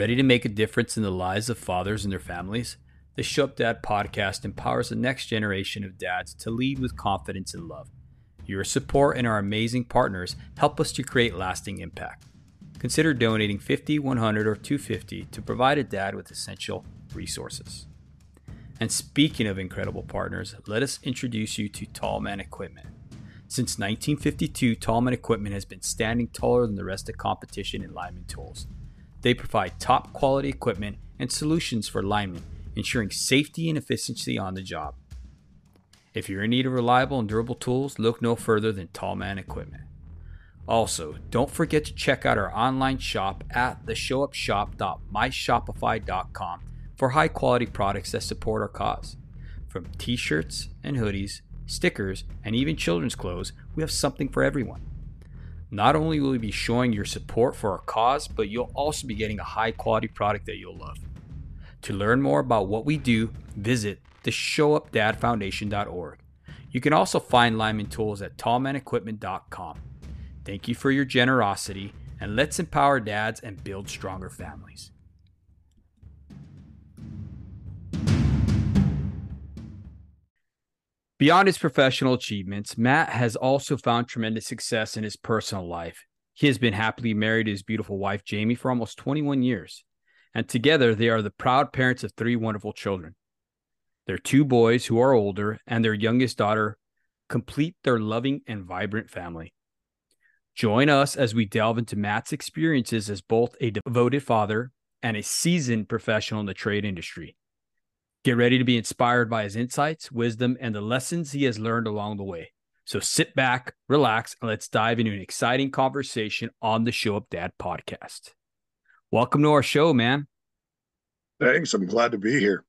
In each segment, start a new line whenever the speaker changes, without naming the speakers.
Ready to make a difference in the lives of fathers and their families? The Show Up Dad podcast empowers the next generation of dads to lead with confidence and love. Your support and our amazing partners help us to create lasting impact. Consider donating 50, 100, or 250 to provide a dad with essential resources. And speaking of incredible partners, let us introduce you to Tallman Equipment. Since 1952, Tallman Equipment has been standing taller than the rest of competition in lineman tools. They provide top quality equipment and solutions for linemen, ensuring safety and efficiency on the job. If you're in need of reliable and durable tools, look no further than Tallman Equipment. Also, don't forget to check out our online shop at theshowupshop.myshopify.com for high quality products that support our cause. From t shirts and hoodies, stickers, and even children's clothes, we have something for everyone. Not only will you be showing your support for our cause, but you'll also be getting a high quality product that you'll love. To learn more about what we do, visit the showupdadfoundation.org. You can also find lineman tools at tallmanequipment.com. Thank you for your generosity, and let's empower dads and build stronger families. Beyond his professional achievements, Matt has also found tremendous success in his personal life. He has been happily married to his beautiful wife, Jamie, for almost 21 years. And together, they are the proud parents of three wonderful children. Their two boys, who are older, and their youngest daughter complete their loving and vibrant family. Join us as we delve into Matt's experiences as both a devoted father and a seasoned professional in the trade industry. Get ready to be inspired by his insights, wisdom, and the lessons he has learned along the way. So sit back, relax, and let's dive into an exciting conversation on the Show Up Dad podcast. Welcome to our show, man.
Thanks. I'm glad to be here.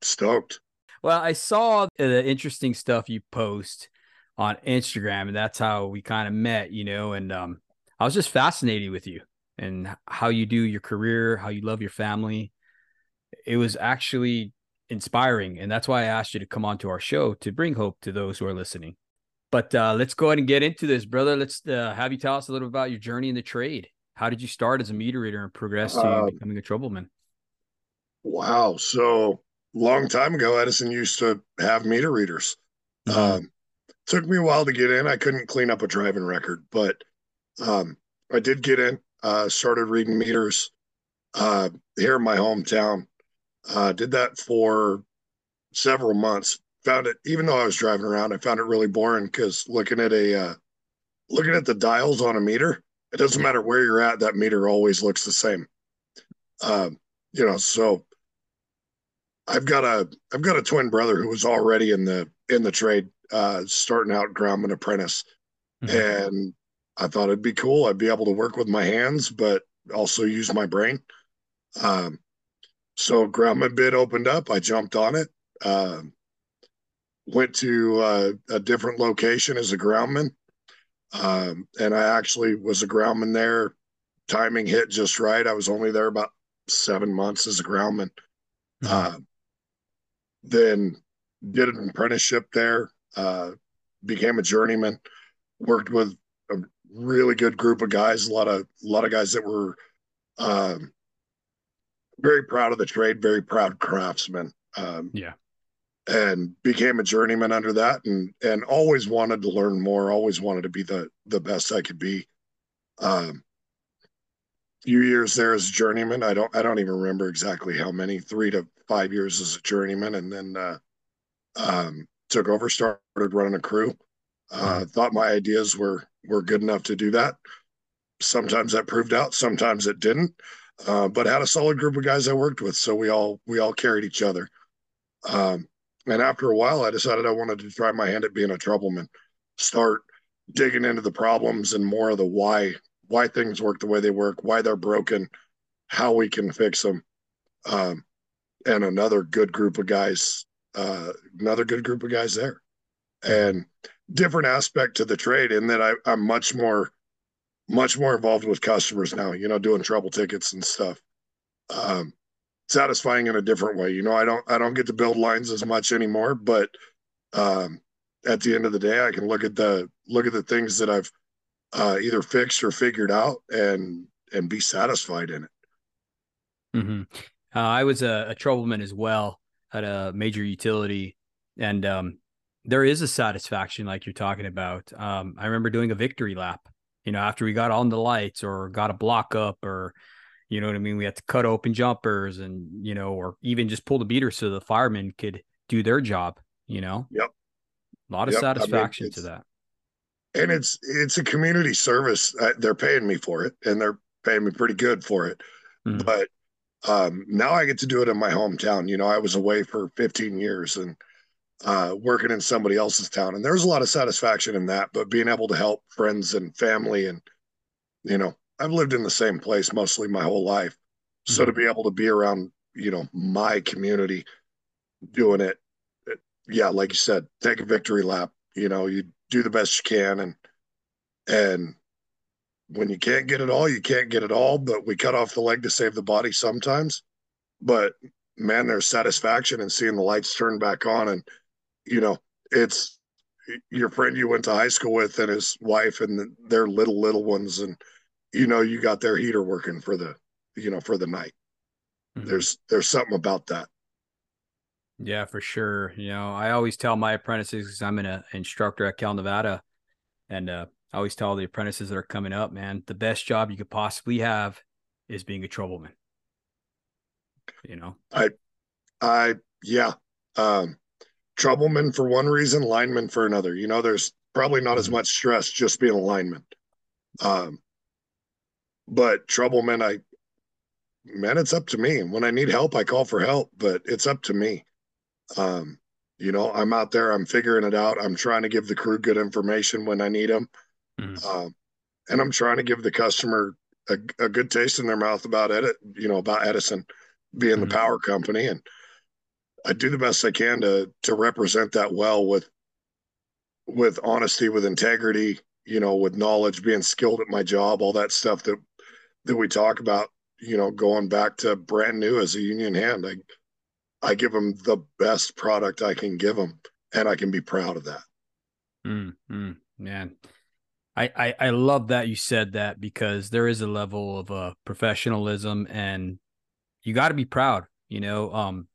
Stoked.
Well, I saw the interesting stuff you post on Instagram, and that's how we kind of met, you know. And um, I was just fascinated with you and how you do your career, how you love your family, it was actually inspiring. And that's why I asked you to come on to our show to bring hope to those who are listening. But uh, let's go ahead and get into this, brother. Let's uh, have you tell us a little about your journey in the trade. How did you start as a meter reader and progress to uh, becoming a troubleman?
Wow. So long time ago, Edison used to have meter readers. Mm-hmm. Um, took me a while to get in. I couldn't clean up a driving record, but um, I did get in. Uh, started reading meters uh, here in my hometown. Uh, did that for several months. Found it, even though I was driving around, I found it really boring because looking at a uh, looking at the dials on a meter, it doesn't matter where you're at, that meter always looks the same. Um, you know, so I've got a I've got a twin brother who was already in the in the trade, uh, starting out groundman apprentice, mm-hmm. and I thought it'd be cool. I'd be able to work with my hands, but also use my brain. Um, so groundman bid opened up. I jumped on it. Uh, went to uh, a different location as a groundman, um, and I actually was a groundman there. Timing hit just right. I was only there about seven months as a groundman. Mm-hmm. Uh, then did an apprenticeship there. Uh, became a journeyman. Worked with a really good group of guys. A lot of a lot of guys that were um, very proud of the trade, very proud craftsman. Um,
yeah.
And became a journeyman under that, and and always wanted to learn more. Always wanted to be the the best I could be. Um, few years there as a journeyman. I don't I don't even remember exactly how many. Three to five years as a journeyman, and then uh, um, took over, started running a crew. Uh, mm-hmm. thought my ideas were were good enough to do that. Sometimes that proved out. Sometimes it didn't uh, but had a solid group of guys I worked with, so we all we all carried each other. Um, and after a while, I decided I wanted to try my hand at being a troubleman. Start digging into the problems and more of the why why things work the way they work, why they're broken, how we can fix them. Um, and another good group of guys, uh, another good group of guys there, and different aspect to the trade in that I, I'm much more, much more involved with customers now. You know, doing trouble tickets and stuff. Um, satisfying in a different way. You know, I don't I don't get to build lines as much anymore, but um, at the end of the day, I can look at the look at the things that I've uh, either fixed or figured out and and be satisfied in it.
Mm-hmm. Uh, I was a, a troubleman as well at a major utility, and um, there is a satisfaction like you're talking about. Um, I remember doing a victory lap, you know, after we got on the lights or got a block up or you know what I mean? We had to cut open jumpers and, you know, or even just pull the beater so the firemen could do their job, you know?
Yep.
A lot of
Yep. I mean,
satisfaction to that.
And it's it's a community service. Uh, they're paying me for it, and they're paying me pretty good for it.
Mhm.
But um, now I get to do it in my hometown. You know, I was away for 15 years and uh, working in somebody else's town, and there's a lot of satisfaction in that. But being able to help friends and family, and you know, I've lived in the same place mostly my whole life, so to be able to be around, you know, my community, doing it, it- yeah, like you said, take a victory lap. You know, you do the best you can, and and when you can't get it all, you can't get it all. But we cut off the leg to save the body sometimes. But man, there's satisfaction in seeing the lights turn back on, and you know, it's your friend you went to high school with and his wife and their little little ones, and you know, you got their heater working for the, you know, for the night.
Mhm.
There's there's something about that.
Yeah, for sure. You know, I always tell my apprentices because I'm an uh, instructor at Cal Nevada, and uh, I always tell the apprentices that are coming up, man, the best job you could possibly have is being a troubleman. You know,
I I yeah, um, troubleman for one reason, lineman for another. You know, there's probably not as
Mhm.
much stress just being a lineman. Um, but troubleman, I man, it's up to me. And when I need help, I call for help. But it's up to me. Um, you know, I'm out there, I'm figuring it out. I'm trying to give the crew good information when I need them,
Mhm.
um, and I'm trying to give the customer a, a good taste in their mouth about Edit, you know, about Edison being
Mhm.
the power company and I do the best I can to to represent that well with with honesty, with integrity, you know, with knowledge, being skilled at my job, all that stuff that that we talk about, you know, going back to brand new as a union hand. I I give them the best product I can give them and I can be proud of that.
Mm, mm, man, I, I I love that you said that because there is a level of uh, professionalism, and you got to be proud. You know, um,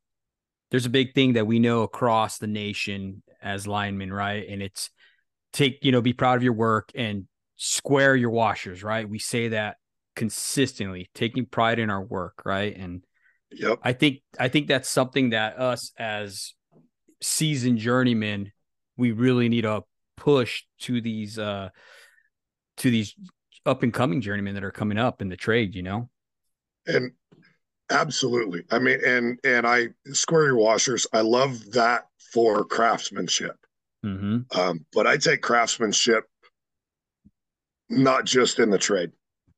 there's a big thing that we know across the nation as linemen, right? And it's take you know be proud of your work and square your washers, right? We say that consistently, taking pride in our work, right? And
Yep.
I think I think that's something that us as seasoned journeymen we really need to push to these uh to these up and coming journeymen that are coming up in the trade, you know?
And absolutely. I mean, and and I square your washers. I love that for craftsmanship.
Mm-hmm.
Um, but I take craftsmanship not just in the trade,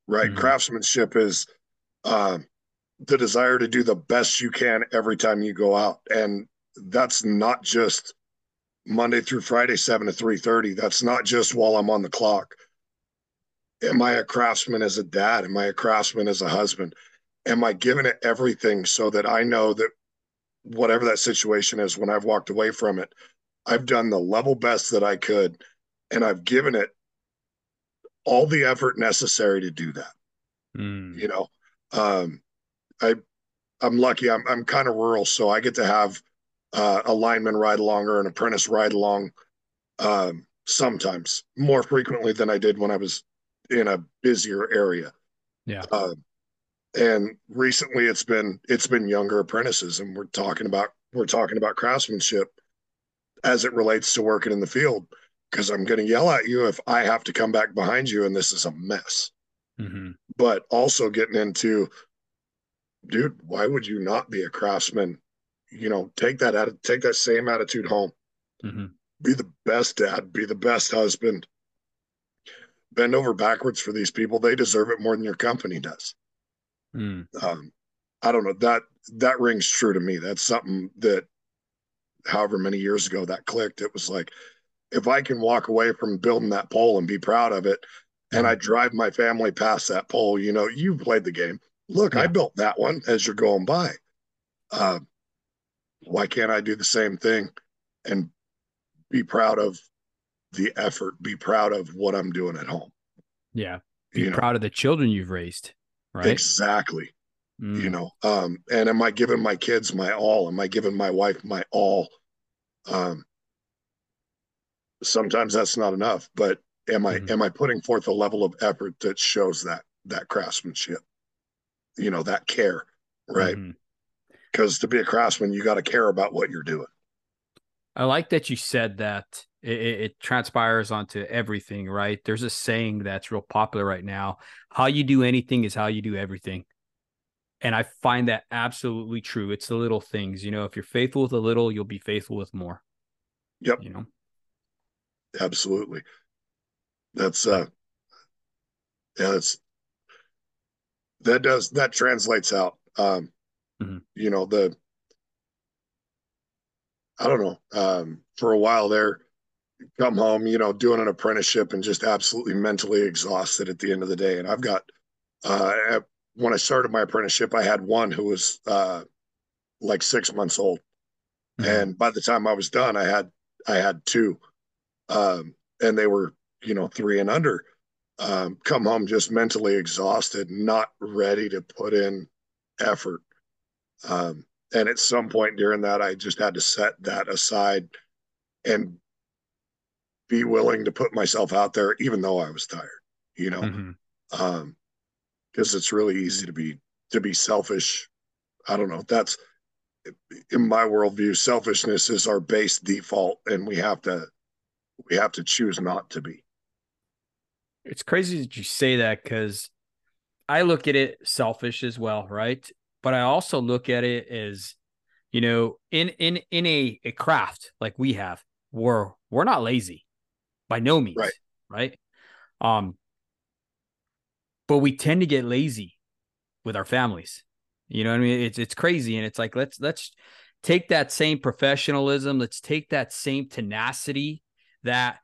right?
Mhm.
Craftsmanship is um, the desire to do the best you can every time you go out, and that's not just Monday through Friday, seven to three thirty. That's not just while I'm on the clock. Am I a craftsman as a dad? Am I a craftsman as a husband? Am I giving it everything so that I know that whatever that situation is, when I've walked away from it, I've done the level best that I could, and I've given it all the effort necessary to do that.
Mm.
You know, um, I I'm lucky. I'm I'm kind of rural, so I get to have uh, a lineman ride along or an apprentice ride along um, sometimes more frequently than I did when I was in a busier area.
Yeah.
Uh, and recently, it's been it's been younger apprentices, and we're talking about we're talking about craftsmanship as it relates to working in the field. Because I'm going to yell at you if I have to come back behind you, and this is a mess
Mm-hmm.
but also getting into dude why would you not be a craftsman you know take that atti- take that same attitude home
Mm-hmm.
be the best dad be the best husband bend over backwards for these people. They deserve it more than your company does.
Mm.
Um, I don't know that that rings true to me. That's something that, however many years ago that clicked. It was like, if I can walk away from building that pole and be proud of it, and I drive my family past that pole, you know, you played the game. Look, yeah. I built that one as you're going by. Uh, why can't I do the same thing and be proud of the effort, be proud of what I'm doing at home?
Yeah. Be you proud know? of the children you've raised, right?
Exactly. Mm. You know, um, and am I giving my kids my all? Am I giving my wife my all? Um, sometimes that's not enough, but am I mm-hmm. am I putting forth a level of effort that shows that that craftsmanship? You know, that care, right? Mm-hmm because to be a craftsman, you got to care about what you're doing.
I like that you said that it, it, transpires onto everything, right? There's a saying that's real popular right now how you do anything is how you do everything. And I find that absolutely true. It's the little things, you know, if you're faithful with a little, you'll be faithful with more.
Yep.
You know,
absolutely. That's, uh, yeah, that's, that does, that translates out. Um, Mm-hmm. You know, the I don't know. Um, for a while there, come home, you know, doing an apprenticeship and just absolutely mentally exhausted at the end of the day. And I've got uh, when I started my apprenticeship, I had one who was uh, like six months old, mm-hmm. and by the time I was done, I had I had two, um, and they were you know three and under. Um, come home just mentally exhausted, not ready to put in effort. Um, and at some point during that, I just had to set that aside and be willing to put myself out there, even though I was tired, you know, mm-hmm. um, because it's really easy to be to be selfish. I don't know. That's in my worldview. Selfishness is our base default, and we have to we have to choose not to be.
It's crazy that you say that because I look at it selfish as well, right? but I also look at it as, you know, in in in a, a craft like we have, we're we're not lazy by no means.
Right.
Right. Um, but we tend to get lazy with our families. You know what I mean? It's it's crazy. And it's like let's let's take that same professionalism, let's take that same tenacity that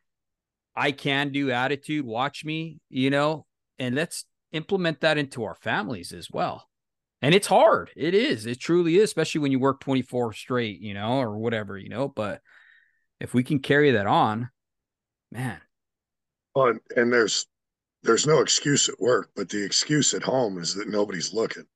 I can do attitude, watch me, you know, and let's implement that into our families as well and it's hard. It is. It truly is, especially when you work 24 straight, you know, or whatever, you know. But if we can carry that on, man.
Well, and there's there's no excuse at work, but the excuse at home is that nobody's looking.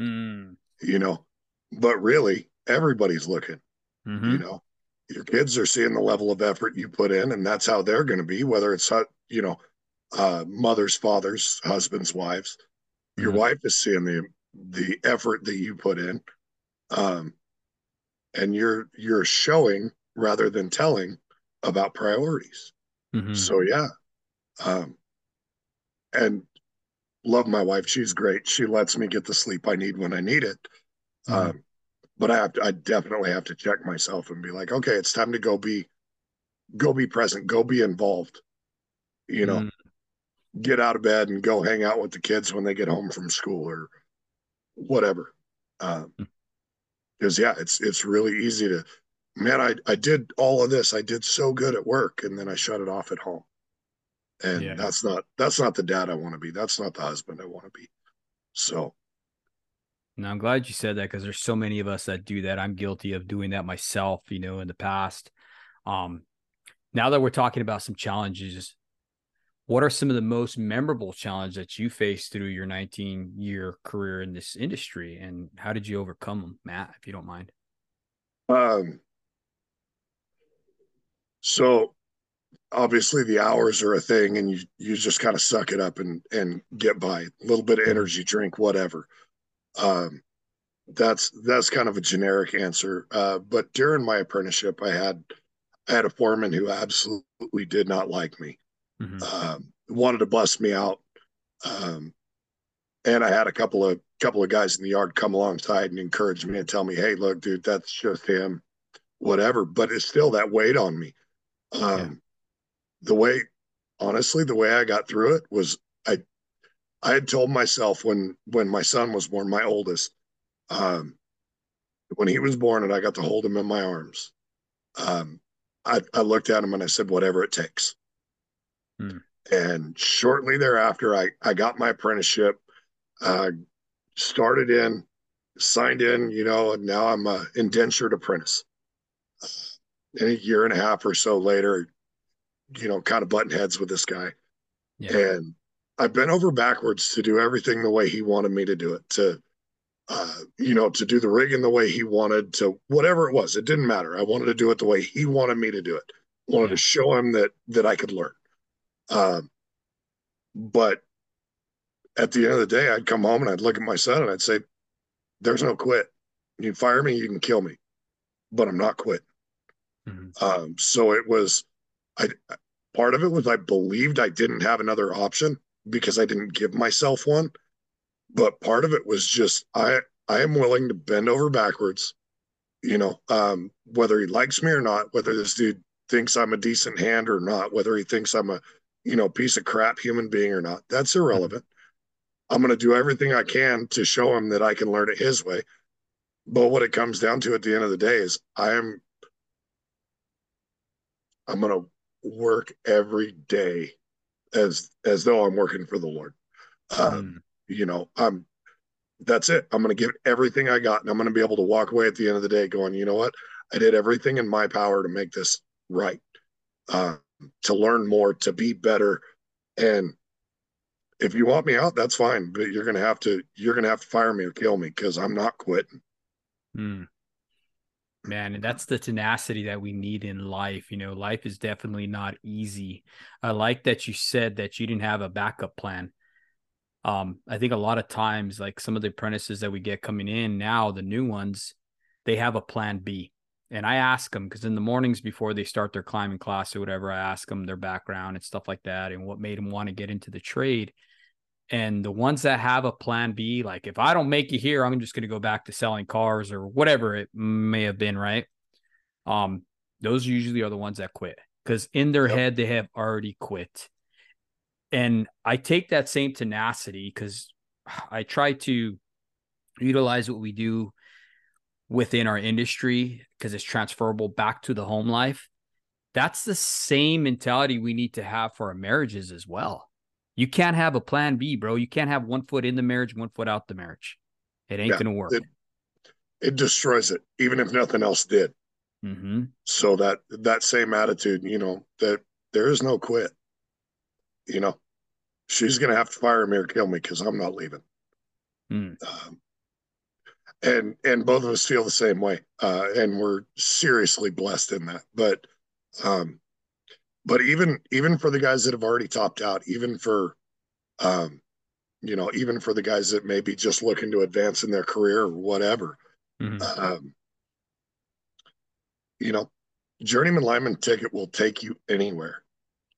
Mm.
You know, but really everybody's looking.
Mm-hmm.
You know, your kids are seeing the level of effort you put in, and that's how they're going to be. Whether it's you know, uh, mothers, fathers, husbands, wives. Your mm-hmm. wife is seeing the the effort that you put in um, and you're you're showing rather than telling about priorities
mm-hmm.
so yeah um, and love my wife she's great she lets me get the sleep i need when i need it mm-hmm. um, but i have to, i definitely have to check myself and be like okay it's time to go be go be present go be involved you know mm-hmm. get out of bed and go hang out with the kids when they get home from school or whatever. Um, because yeah, it's it's really easy to, man. I I did all of this. I did so good at work, and then I shut it off at home. And yeah. that's not that's not the dad I want to be. That's not the husband I want to be. So.
Now I'm glad you said that because there's so many of us that do that. I'm guilty of doing that myself. You know, in the past. Um, now that we're talking about some challenges what are some of the most memorable challenges that you faced through your 19 year career in this industry and how did you overcome them matt if you don't mind
um so obviously the hours are a thing and you you just kind of suck it up and and get by a little bit of energy drink whatever um that's that's kind of a generic answer uh but during my apprenticeship i had i had a foreman who absolutely did not like me mm-hmm. um, wanted to bust me out. Um, and I had a couple of couple of guys in the yard come alongside and encourage me and tell me, "Hey, look, dude, that's just him, whatever." But it's still that weight on me. Um, yeah. The way, honestly, the way I got through it was I I had told myself when when my son was born, my oldest, um, when he was born and I got to hold him in my arms, um, I, I looked at him and I said, whatever it takes. Hmm. And shortly thereafter, I, I got my apprenticeship, uh, started in, signed in, you know, and now I'm a indentured apprentice. And a year and a half or so later, you know, kind of button heads with this guy. Yeah. And I bent over backwards to do everything the way he wanted me to do it, to, uh, you know, to do the rigging the way he wanted, to whatever it was. It didn't matter. I wanted to do it the way he wanted me to do it. I wanted yeah. to show him that that I could learn. Um, but at the end of the day, I'd come home and I'd look at my son and I'd say, "There's no quit. You fire me, you can kill me, but I'm not quit." Mm-hmm. Um, so it was, I part of it was I believed I didn't have another option because I didn't give myself one. But part of it was just I I am willing to bend over backwards, you know, um, whether he likes me or not, whether this dude thinks I'm a decent hand or not, whether he thinks I'm a, you know, piece of crap human being or not. That's irrelevant. I'm going to do everything I can to show him that I can learn it his way. But what it comes down to at the end of the day is I am I'm going to work every day as as though I'm working for the Lord. Um, mm. You know, I'm that's it. I'm going to give everything I got, and I'm going to be able to walk away at the end of the day going, you know what? I did everything in my power to make this right, uh, to learn more, to be better, and if you want me out, that's fine. But you're going to have to you're going to have to fire me or kill me because I'm not quitting.
Mm man and that's the tenacity that we need in life you know life is definitely not easy. I like that you said that you didn't have a backup plan. Um i think a lot of times like some of the apprentices that we get coming in now the new ones they have a plan b and i ask them because in the mornings before they start their climbing class or whatever i ask them their background and stuff like that and what made them want to get into the trade and the ones that have a plan B, like if I don't make it here, I'm just going to go back to selling cars or whatever it may have been, right? Um, those usually are the ones that quit because in their yep. head they have already quit. And I take that same tenacity because I try to utilize what we do within our industry because it's transferable back to the home life. That's the same mentality we need to have for our marriages as well you can't have a plan B, bro. You can't have one foot in the marriage, one foot out the marriage. It ain't yeah, gonna work.
It, it, destroys it, even if nothing else did. Mm-hmm. So that that same attitude, you know, that there is no quit. You know, she's gonna have to fire me or kill me because I'm not leaving. Mm. Um, and and both of us feel the same way, uh, and we're seriously blessed in that. But um, but even even for the guys that have already topped out, even for um, you know, even for the guys that may be just looking to advance in their career or whatever, mm-hmm. um, you know, journeyman lineman ticket will take you anywhere.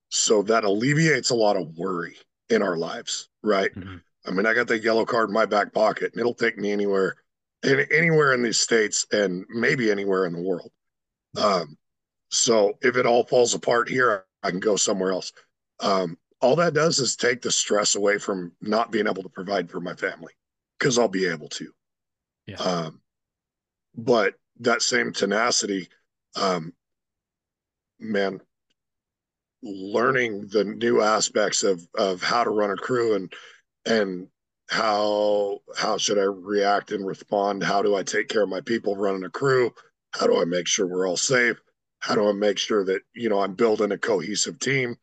So that alleviates a lot of worry in our lives, right? Mm-hmm. I mean, I got that yellow card in my back pocket, and it'll take me anywhere, anywhere in these states, and maybe anywhere in the world. Um, so if it all falls apart here, I can go somewhere else. Um, all that does is take the stress away from not being able to provide for my family because I'll be able to. Yeah. Um, but that same tenacity, um, man, learning the new aspects of of how to run a crew and and how how should I react and respond? How do I take care of my people running a crew? How do I make sure we're all safe? How do I make sure that, you know, I'm building a cohesive team?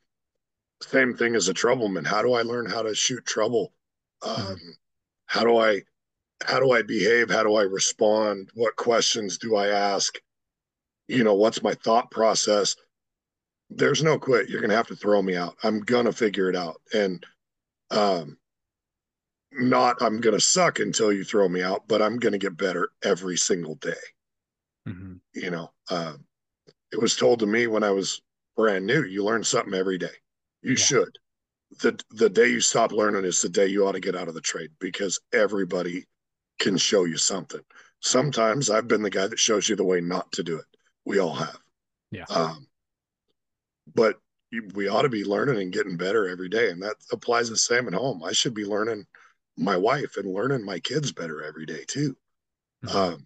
Same thing as a troubleman. How do I learn how to shoot trouble? Mm-hmm. Um, how do I how do I behave? How do I respond? What questions do I ask? You know, what's my thought process? There's no quit. You're gonna have to throw me out. I'm gonna figure it out. And um not I'm gonna suck until you throw me out, but I'm gonna get better every single day. Mm-hmm. You know, um, it was told to me when I was brand new, you learn something every day. You yeah. should. The the day you stop learning is the day you ought to get out of the trade because everybody can show you something. Sometimes I've been the guy that shows you the way not to do it. We all have.
Yeah.
Um, but we ought to be learning and getting better every day. And that applies the same at home. I should be learning my wife and learning my kids better every day too. Mm-hmm. Um,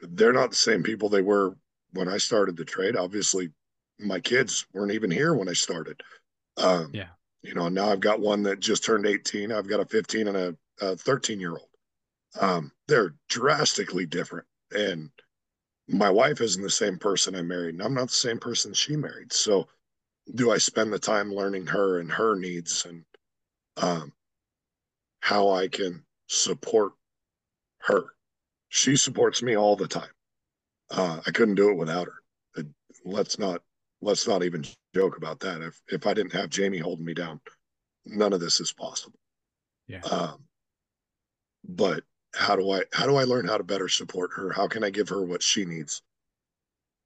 they're not the same people they were when I started the trade. Obviously, my kids weren't even here when I started. Um,
yeah.
You know, now I've got one that just turned 18. I've got a 15 and a, a 13 year old. Um, they're drastically different. And my wife isn't the same person I married, and I'm not the same person she married. So, do I spend the time learning her and her needs and um, how I can support her? She supports me all the time. Uh, I couldn't do it without her. let's not let's not even joke about that. If if I didn't have Jamie holding me down, none of this is possible.
Yeah.
Um, but how do I how do I learn how to better support her? How can I give her what she needs?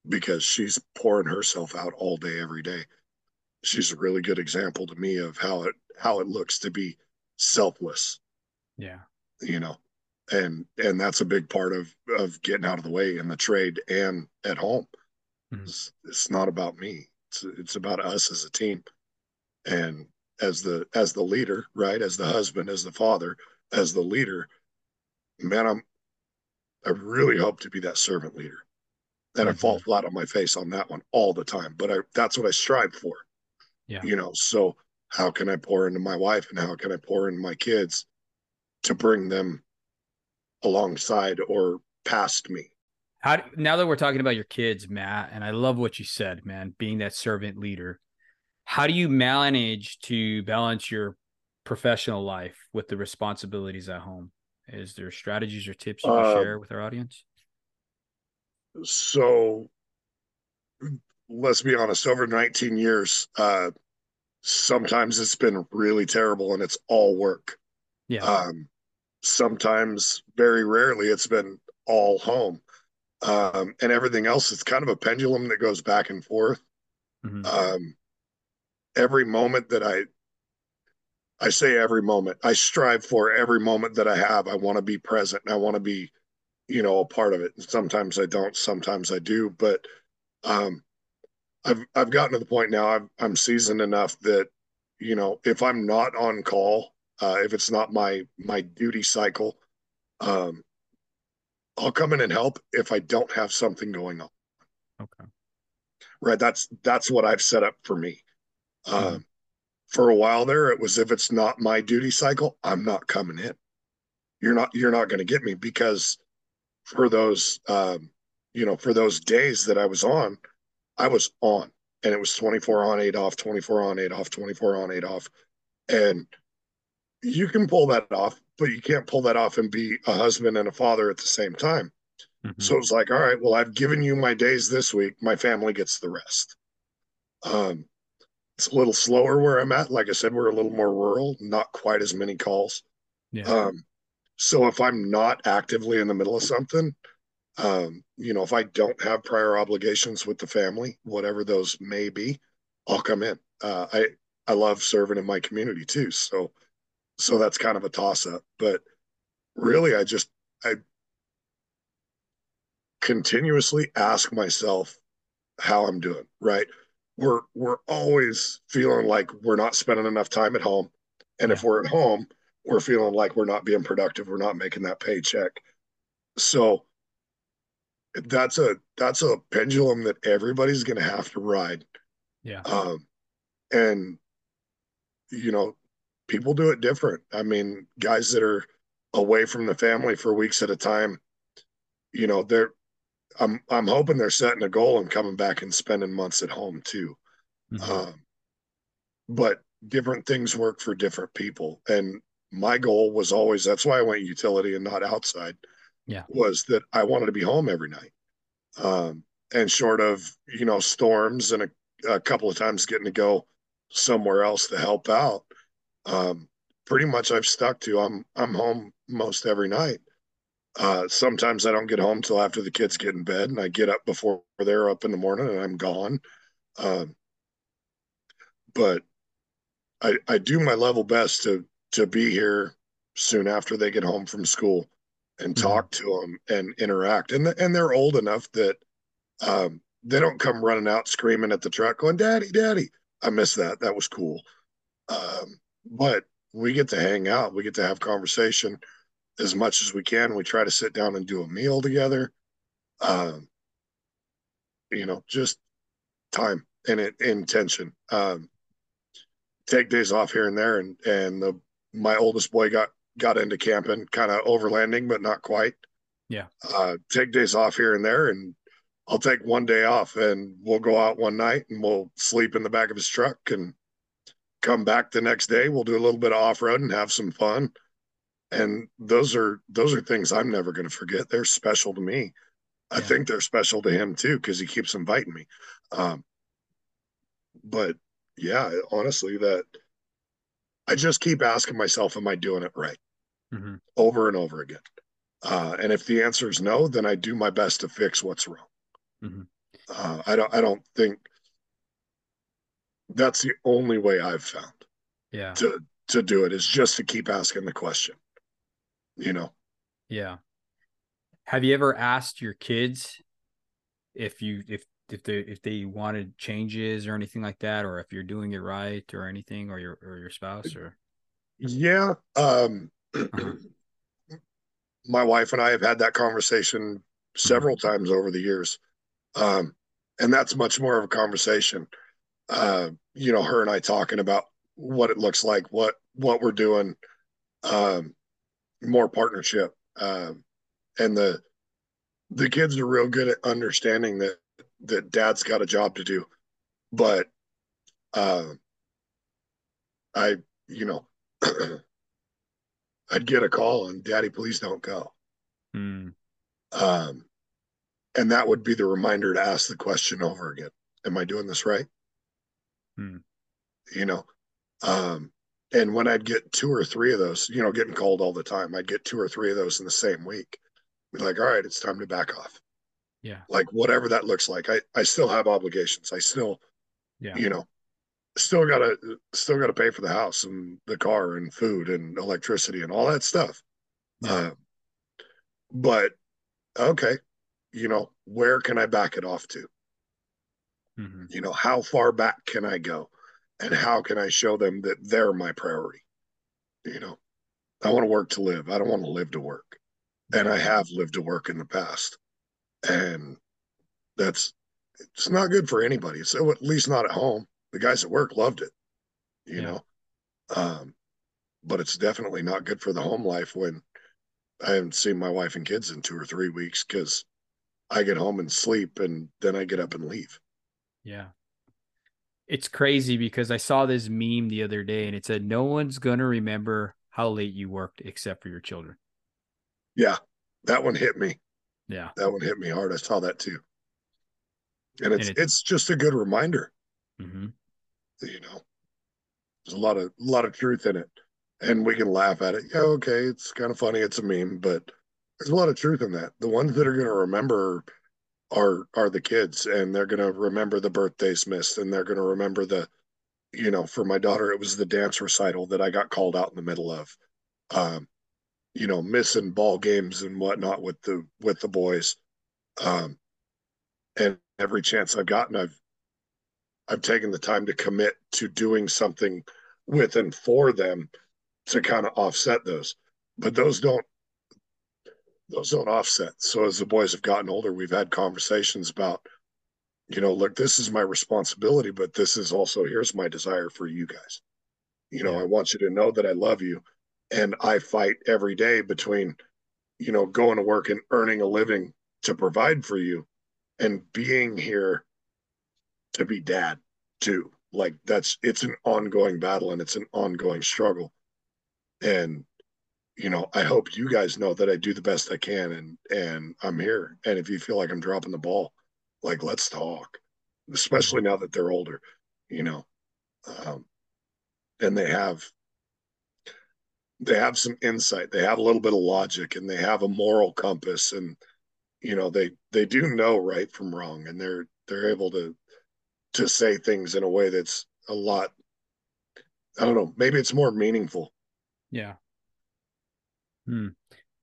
Because she's pouring herself out all day, every day. She's a really good example to me of how it how it looks to be selfless.
Yeah.
You know, and and that's a big part of of getting out of the way in the trade and at home. Mm-hmm. It's, it's not about me. It's it's about us as a team. And as the as the leader, right? As the husband, as the father, as the leader, man, I'm I really hope to be that servant leader. And. I fall mm-hmm. flat on my face on that one all the time. But I that's what I strive for.
Yeah.
You know, so how can I pour into my wife and how can I pour into my kids to bring them alongside or past me?
How now that we're talking about your kids, Matt, and I love what you said, man, being that servant leader. How do you manage to balance your professional life with the responsibilities at home? Is there strategies or tips you can uh, share with our audience?
So let's be honest, over 19 years, uh, sometimes it's been really terrible and it's all work.
Yeah.
Um, sometimes, very rarely, it's been all home. Um, and everything else is kind of a pendulum that goes back and forth. Mm-hmm. Um, every moment that I I say every moment. I strive for every moment that I have. I want to be present and I want to be, you know, a part of it. And sometimes I don't, sometimes I do, but um, I've I've gotten to the point now. I'm I'm seasoned enough that, you know, if I'm not on call, uh, if it's not my my duty cycle, um, I'll come in and help if I don't have something going on.
Okay.
Right. That's that's what I've set up for me. mm-hmm. Um, for a while there it was if it's not my duty cycle i'm not coming in you're not you're not going to get me because for those um, you know for those days that i was on i was on and it was 24 on 8 off 24 on 8 off 24 on 8 off and you can pull that off but you can't pull that off and be a husband and a father at the same time mm-hmm. so it's like all right well i've given you my days this week my family gets the rest um it's a little slower where I'm at. Like I said, we're a little more rural, not quite as many calls.
Yeah.
Um, so if I'm not actively in the middle of something, um, you know, if I don't have prior obligations with the family, whatever those may be, I'll come in. Uh, I I love serving in my community too, so so that's kind of a toss up. But really, I just I continuously ask myself how I'm doing. Right? we're we're always feeling like we're not spending enough time at home and yeah. if we're at home we're feeling like we're not being productive we're not making that paycheck so that's a that's a pendulum that everybody's going to have to ride
yeah
um and you know people do it different i mean guys that are away from the family for weeks at a time you know they're I'm I'm hoping they're setting a goal and coming back and spending months at home too. Mm-hmm. Um, but different things work for different people, and my goal was always that's why I went utility and not outside.
Yeah,
was that I wanted to be home every night, um, and short of you know storms and a, a, couple of times getting to go somewhere else to help out. Um, pretty much I've stuck to I'm I'm home most every night. Uh, sometimes I don't get home till after the kids get in bed, and I get up before they're up in the morning, and I'm gone. Um, but I I do my level best to to be here soon after they get home from school and mm-hmm. talk to them and interact. And and they're old enough that um, they don't come running out screaming at the truck going, Daddy, Daddy. I miss that. That was cool. Um, but we get to hang out, we get to have conversation as much as we can. We try to sit down and do a meal together. Um, you know, just time and it, intention. Um, take days off here and there, and and the my oldest boy got got into camping, kind of overlanding, but not quite.
Yeah.
Uh, take days off here and there, and I'll take one day off, and we'll go out one night, and we'll sleep in the back of his truck, and come back the next day. We'll do a little bit of off road and have some fun. And those are those are things I'm never going to forget. They're special to me. I think they're special to him too because he keeps inviting me. Um, but yeah, honestly, that I just keep asking myself, am I doing it right? Mm-hmm. Over and over again. Uh, and if the answer is no, then I do my best to fix what's wrong. Mm-hmm. Uh, I don't. I don't think that's the only way I've found.
Yeah.
To to do it is just to keep asking the question. You know.
Yeah. Have you ever asked your kids if you if if they if they wanted changes or anything like that, or if you're doing it right or anything, or your or your spouse or
yeah. Um uh-huh. my wife and I have had that conversation several mm-hmm. times over the years. Um and that's much more of a conversation. Uh, you know, her and I talking about what it looks like, what what we're doing, um, more partnership. Um, and the the kids are real good at understanding that that dad's got a job to do but uh i you know i'd get a call and daddy please don't go
mm.
um and that would be the reminder to ask the question over again am i doing this right
mm.
you know um and when i'd get two or three of those you know getting called all the time i'd get two or three of those in the same week. Be like all right it's time to back off.
Yeah.
Like whatever that looks like i i still have obligations. I still
yeah.
you know still gotta still gotta pay for the house and the car and food and electricity and all that stuff. Yeah. uh, but okay you know where can i back it off to
mm-hmm.
you know how far back can i go and how can i show them that they're my priority you know i want to work to live i don't want to live to work and i have lived to work in the past and that's it's not good for anybody. So at least not at home. The guys at work loved it, you yeah. know. Um, but it's definitely not good for the home life when I haven't seen my wife and kids in two or three weeks because I get home and sleep and then I get up and leave.
Yeah. It's crazy because I saw this meme the other day and it said, No one's going to remember how late you worked except for your children.
Yeah. That one hit me.
Yeah.
That one hit me hard. I saw that too. And it's and it's just a good reminder.
Mm-hmm.
You know, there's a lot of a lot of truth in it. And we can laugh at it. Yeah, okay, it's kind of funny, it's a meme, but there's a lot of truth in that. The ones that are gonna remember are are the kids and they're gonna remember the birthdays missed and they're gonna remember the you know, for my daughter, it was the dance recital that I got called out in the middle of. Um, you know, missing ball games and whatnot with the with the boys. Um, and every chance I've gotten, I've I've taken the time to commit to doing something with and for them to kind of offset those. But those don't those don't offset. So as the boys have gotten older, we've had conversations about, you know, look, this is my responsibility, but this is also here's my desire for you guys. You know, yeah. I want you to know that I love you and I fight every day between, you know, going to work and earning a living to provide for you and being here to be dad too. Like that's it's an ongoing battle and it's an ongoing struggle. And you know, I hope you guys know that I do the best I can and and I'm here. And if you feel like I'm dropping the ball, like let's talk. Especially now that they're older, you know. Um, and they have they have some insight they have a little bit of logic and they have a moral compass and you know they they do know right from wrong and they're they're able to to say things in a way that's a lot i don't know maybe it's more meaningful
yeah hmm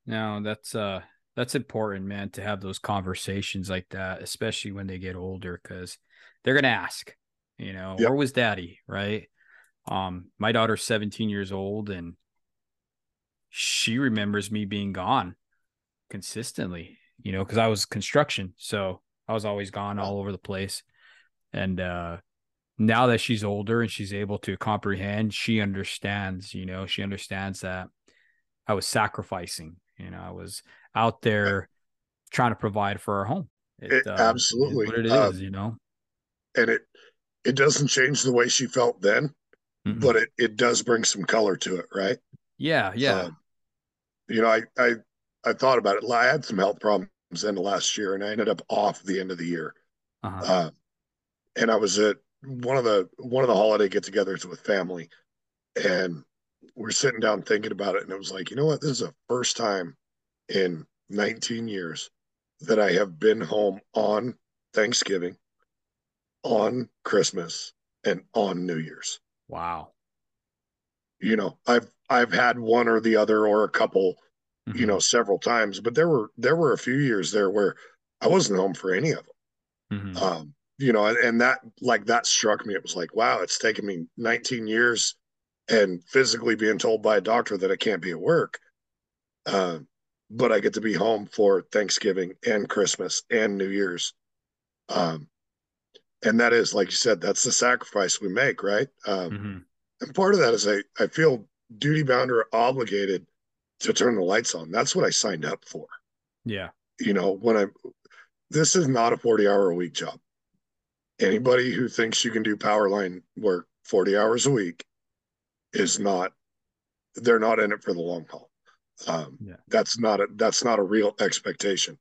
no that's uh That's important, man, to have those conversations like that, especially when they get older, because they're gonna ask, you know, yep. where was daddy? Right. Um, my daughter's 17 years old and she remembers me being gone consistently, you know, because I was construction. So I was always gone all over the place. And uh now that she's older and she's able to comprehend, she understands, you know, she understands that I was sacrificing, you know, I was out there trying to provide for our home.
It, it, uh, absolutely
what it is, um, you know.
And it it doesn't change the way she felt then, mm-hmm. but it it does bring some color to it, right?
Yeah, yeah. Um,
you know, I I I thought about it. I had some health problems in the last year, and I ended up off the end of the year. Uh-huh. Uh, and I was at one of the one of the holiday get-togethers with family, and we're sitting down thinking about it, and it was like, you know what? This is the first time in 19 years that I have been home on Thanksgiving, on Christmas, and on New Year's.
Wow.
You know, I've I've had one or the other or a couple, mm-hmm. you know, several times, but there were there were a few years there where I wasn't home for any of them. Mm-hmm. Um, you know, and, and that like that struck me. It was like, wow, it's taken me 19 years and physically being told by a doctor that I can't be at work. Uh, but I get to be home for Thanksgiving and Christmas and New Year's. Um, and that is, like you said, that's the sacrifice we make, right? Um, mm-hmm. And part of that is I, I feel duty bound or obligated to turn the lights on. That's what I signed up for.
Yeah.
You know, when I, this is not a 40 hour a week job. Anybody who thinks you can do power line work 40 hours a week is not, they're not in it for the long haul. Um, yeah. That's not a that's not a real expectation.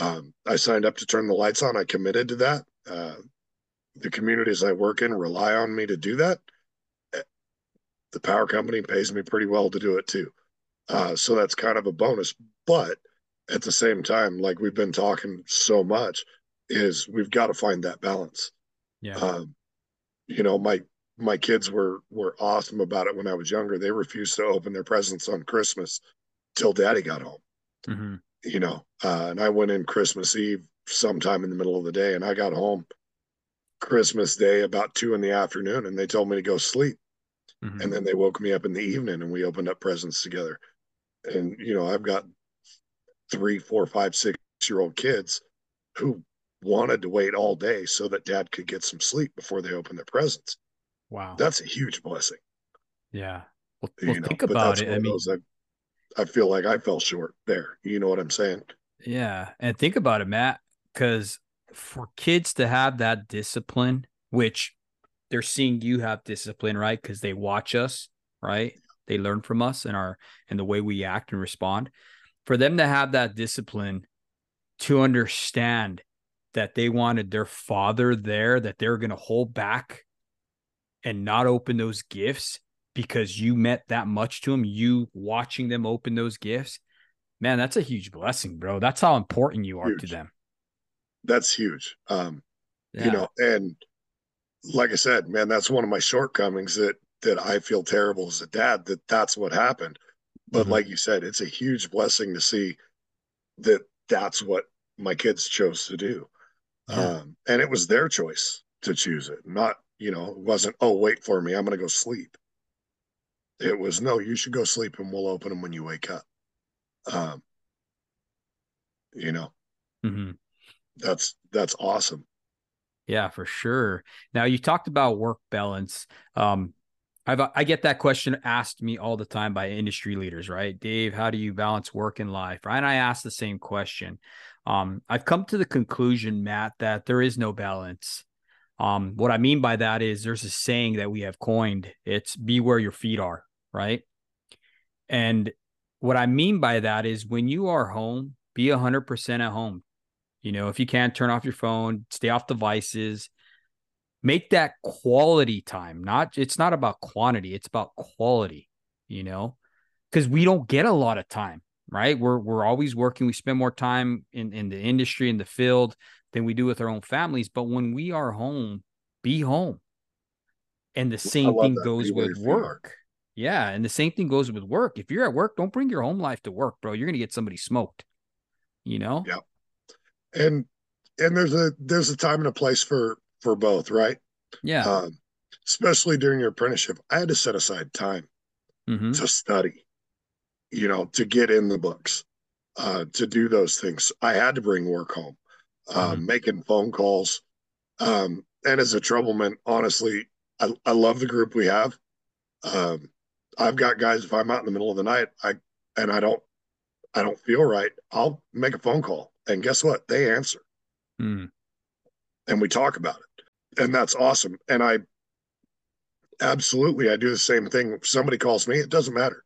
Um, I signed up to turn the lights on. I committed to that. Uh, the communities I work in rely on me to do that. The power company pays me pretty well to do it too. Uh, so that's kind of a bonus. But at the same time, like we've been talking so much, is we've got to find that balance.
Yeah. Um,
you know, my my kids were were awesome about it when I was younger. They refused to open their presents on Christmas till daddy got home. Mm-hmm. You know, uh, and I went in Christmas Eve sometime in the middle of the day, and I got home Christmas Day about two in the afternoon, and they told me to go sleep. Mm-hmm. And then they woke me up in the evening, and we opened up presents together. And you know, I've got three, four, five, six year old kids who wanted to wait all day so that dad could get some sleep before they opened their presents.
Wow.
That's a huge blessing.
Yeah. Well, well know, think about it. I mean,
I feel like I fell short there. You know what I'm saying?
Yeah. And think about it, Matt, because for kids to have that discipline, which they're seeing you have discipline, right? Because they watch us, right? They learn from us and our and the way we act and respond. For them to have that discipline to understand that they wanted their father there, that they're going to hold back and not open those gifts because you meant that much to them, you watching them open those gifts, man, that's a huge blessing, bro. That's how important you are huge. to them.
That's huge. Um, yeah. you know, and like I said, man, that's one of my shortcomings that that I feel terrible as a dad that that's what happened. But mm-hmm. like you said, it's a huge blessing to see that that's what my kids chose to do. Yeah. Um, and it was their choice to choose it, not, you know, it wasn't, oh, wait for me, I'm going to go sleep. It was no, you should go sleep and we'll open them when you wake up. Um, you know,
mm-hmm.
that's that's awesome.
Yeah, for sure. Now you talked about work balance. Um, I've I get that question asked me all the time by industry leaders, right? Dave, how do you balance work and life? Right? And I ask the same question. Um, I've come to the conclusion, Matt, that there is no balance. Um, what I mean by that is there's a saying that we have coined. It's be where your feet are right? And what I mean by that is when you are home, be 100% at home. You know, if you can't turn off your phone, stay off devices, make that quality time. Not it's not about quantity, it's about quality, you know? Cuz we don't get a lot of time, right? We're we're always working, we spend more time in in the industry in the field than we do with our own families, but when we are home, be home. And the same thing goes with work. Yeah, and the same thing goes with work. If you're at work, don't bring your home life to work, bro. You're gonna get somebody smoked. you know?
Yeah. And and there's a there's a time and a place for for both, right?
Yeah.
Um, especially during your apprenticeship. I had to set aside time
mm-hmm.
to study, you know, to get in the books, uh, to do those things. I had to bring work home, uh, mm-hmm. making phone calls. Um, and as a troubleman, honestly, I, I love the group we have. Um, I've got guys, if I'm out in the middle of the night, I, and I don't, I don't feel right, I'll make a phone call. And guess what? They answer.
Mm.
And we talk about it. And that's awesome. And I absolutely, I do the same thing. If somebody calls me, it doesn't matter.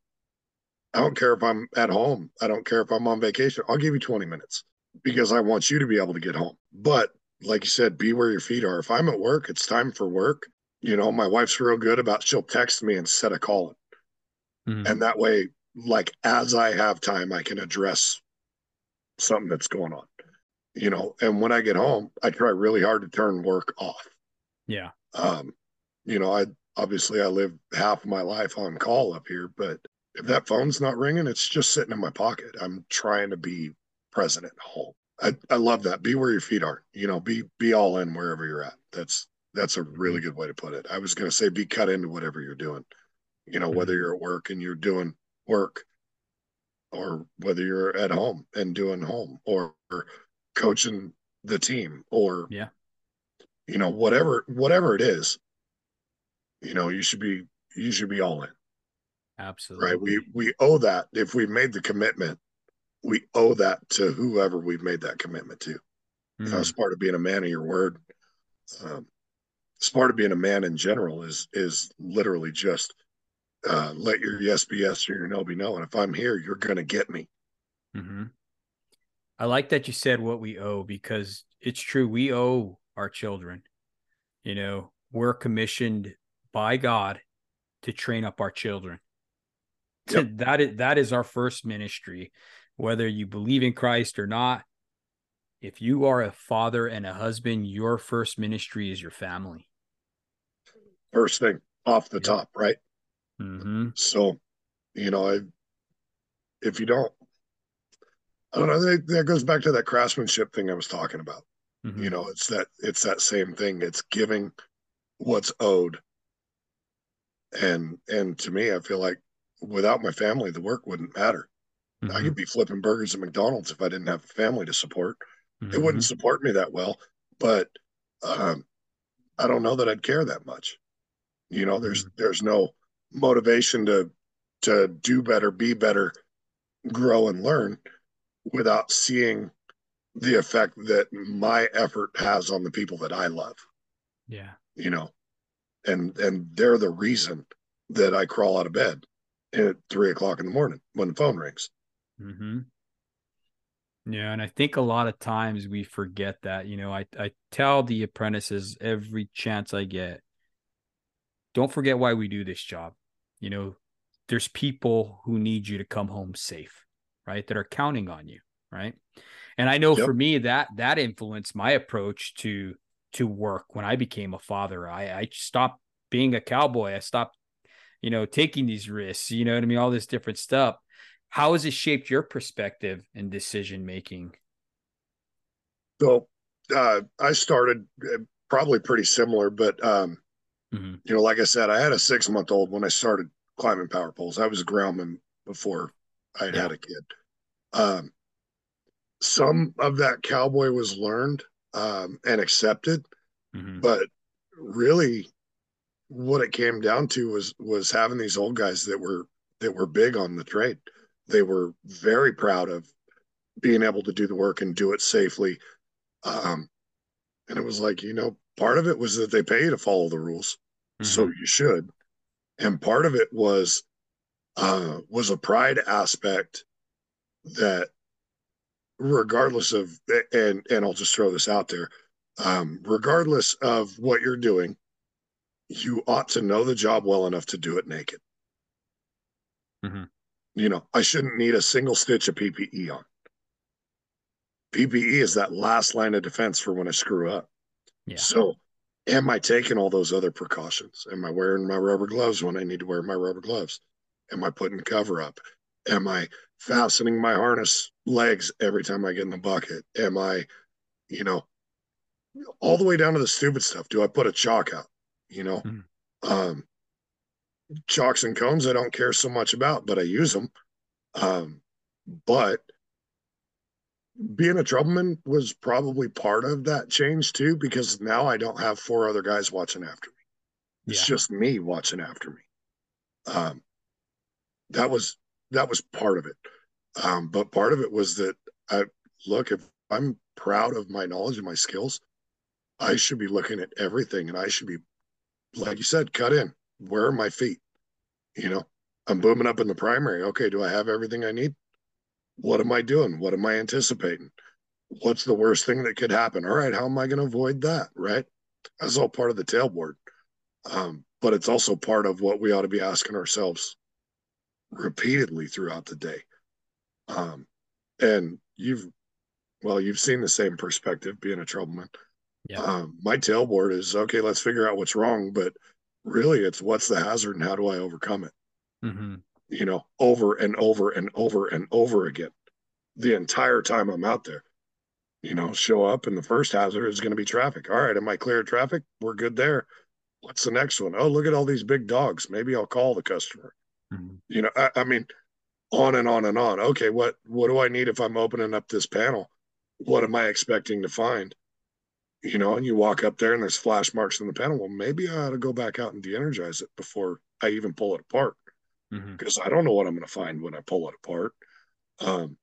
I don't care if I'm at home. I don't care if I'm on vacation. I'll give you 20 minutes because I want you to be able to get home. But like you said, be where your feet are. If I'm at work, it's time for work. You know, my wife's real good about she'll text me instead of calling. Mm-hmm. And that way, like as I have time, I can address something that's going on. You know, and when I get home, I try really hard to turn work off.
Yeah.
Um, you know, I obviously I live half of my life on call up here, but if that phone's not ringing, it's just sitting in my pocket. I'm trying to be present at home. I, I love that. Be where your feet are. You know, be be all in wherever you're at. That's that's a really good way to put it. I was gonna say be cut into whatever you're doing. You know, whether mm-hmm. you're at work and you're doing work or whether you're at home and doing home or, or coaching the team or
yeah
you know whatever whatever it is you know you should be you should be all in
absolutely
right we we owe that if we've made the commitment we owe that to whoever we've made that commitment to. Mm-hmm. You know, as part of being a man of your word, um, as part of being a man in general is is literally just uh, let your yes be yes or your no be no. And if I'm here, you're going to get me.
Mm-hmm. I like that you said what we owe because it's true. We owe our children. You know, we're commissioned by God to train up our children. Yep. that is that is our first ministry whether you believe in Christ or not, if you are a father and a husband, your first ministry is your family.
First thing off the top, right?
Mm-hmm.
So, you know, I, if you don't, I don't know. That, that goes back to that craftsmanship thing I was talking about. Mm-hmm. You know, it's that it's that same thing. It's giving what's owed. And and to me, I feel like without my family, the work wouldn't matter. Mm-hmm. I could be flipping burgers at McDonald's if I didn't have a family to support. Mm-hmm. It wouldn't support me that well, but um, I don't know that I'd care that much. You know, there's mm-hmm. there's no motivation to to do better, be better, grow and learn without seeing the effect that my effort has on the people that I love.
Yeah.
You know, and and they're the reason that I crawl out of bed at three o'clock in the morning when the phone rings.
Mm-hmm. Yeah, and I think a lot of times we forget that. You know, I I tell the apprentices every chance I get, don't forget why we do this job. You know, there's people who need you to come home safe, right? That are counting on you, right? And I know yep. for me that that influenced my approach to to work when I became a father. I I stopped being a cowboy. I stopped, you know, taking these risks. You know what I mean? All this different stuff how has it shaped your perspective and decision making?
So uh, I started uh, probably pretty similar, but um, mm-hmm. you know, like I said, I had a six month old when I started climbing power poles. I was a groundman before I had yeah. had a kid. Um, some of that cowboy was learned um, and accepted, mm-hmm. but really, what it came down to was was having these old guys that were that were big on the trade they were very proud of being able to do the work and do it safely. Um, and it was like, you know, part of it was that they pay you to follow the rules. Mm-hmm. So you should. And part of it was uh, was a pride aspect that regardless of and and I'll just throw this out there, um, regardless of what you're doing, you ought to know the job well enough to do it naked.
Mm-hmm
you know, I shouldn't need a single stitch of PPE on. PPE is that last line of defense for when I screw up.
Yeah.
So, am I taking all those other precautions? Am I wearing my rubber gloves when I need to wear my rubber gloves? Am I putting cover up? Am I fastening my harness legs every time I get in the bucket? Am I, you know, all the way down to the stupid stuff? Do I put a chock out? You know, mm-hmm. um, chocks and cones I don't care so much about, but I use them. Um, but being a troubleman was probably part of that change too, because now I don't have four other guys watching after me. It's yeah. just me watching after me. Um, that was that was part of it. Um, but part of it was that I look if I'm proud of my knowledge and my skills, I should be looking at everything and I should be, like you said, cut in. Where are my feet? You know, I'm booming up in the primary. Okay, do I have everything I need? What am I doing? What am I anticipating? What's the worst thing that could happen? All right, how am I going to avoid that? Right? That's all part of the tailboard. Um, but it's also part of what we ought to be asking ourselves repeatedly throughout the day. Um, and you've, well, you've seen the same perspective being a troubleman. Yeah. Um, my tailboard is okay, let's figure out what's wrong, but really it's what's the hazard and how do I overcome it? Mm-hmm you know, over and over and over and over again the entire time I'm out there. You know, show up and the first hazard is going to be traffic. All right, am I clear of traffic? We're good there. What's the next one? Oh, look at all these big dogs. Maybe I'll call the customer. Mm-hmm. You know, I, I mean, on and on and on. Okay, what what do I need if I'm opening up this panel? What am I expecting to find? You know, and you walk up there and there's flash marks in the panel. Well, maybe I ought to go back out and de-energize it before I even pull it apart because mm-hmm. I don't know what I'm going to find when I pull it apart. Um,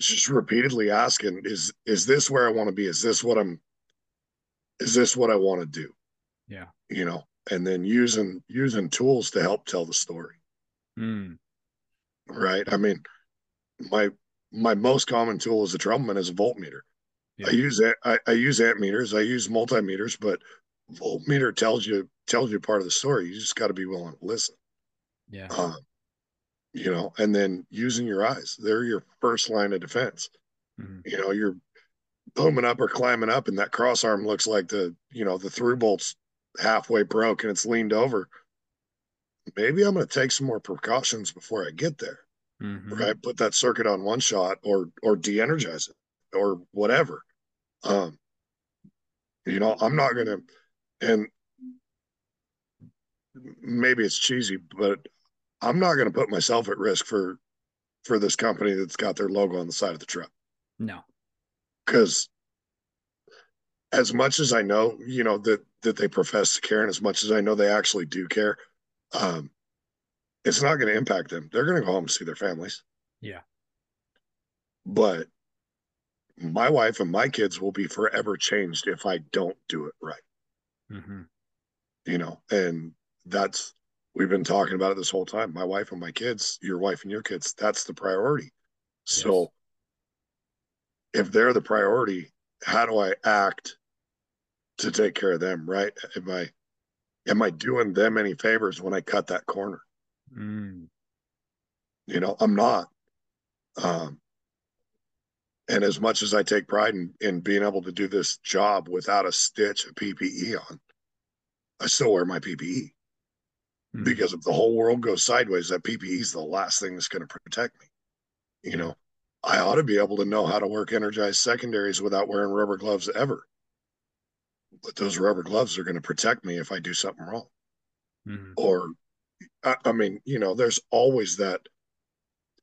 just repeatedly asking, is is this where I want to be? Is this what I'm? Is this what I want to do?
Yeah,
you know, and then using using tools to help tell the story. Mm. Right. I mean, my my most common tool as a troubleman is a voltmeter. Yeah. I use I, I use amp meters. I use multimeters, but voltmeter tells you tells you part of the story. You just got to be willing to listen.
Yeah. Um,
you know, and then using your eyes, they're your first line of defense. Mm-hmm. You know, you're booming up or climbing up, and that cross arm looks like the, you know, the through bolt's halfway broke and it's leaned over. Maybe I'm going to take some more precautions before I get there. Mm-hmm. Right. Put that circuit on one shot or, or de energize it or whatever. Um, you know, I'm not going to, and maybe it's cheesy, but I'm not going to put myself at risk for for this company that's got their logo on the side of the truck.
No.
Cuz as much as I know, you know that that they profess to care and as much as I know they actually do care, um it's not going to impact them. They're going to go home and see their families.
Yeah.
But my wife and my kids will be forever changed if I don't do it right. Mm-hmm. You know, and that's we've been talking about it this whole time. My wife and my kids, your wife and your kids, that's the priority. So if they're the priority, how do I act to take care of them, right? Am I am I doing them any favors when I cut that corner? Mm. You know, I'm not. Um and as much as I take pride in, in being able to do this job without a stitch of PPE on, I still wear my PPE. Mm-hmm. Because if the whole world goes sideways, that PPE is the last thing that's going to protect me. You know, I ought to be able to know how to work energized secondaries without wearing rubber gloves ever. But those rubber gloves are going to protect me if I do something wrong. Mm-hmm. Or, I, I mean, you know, there's always that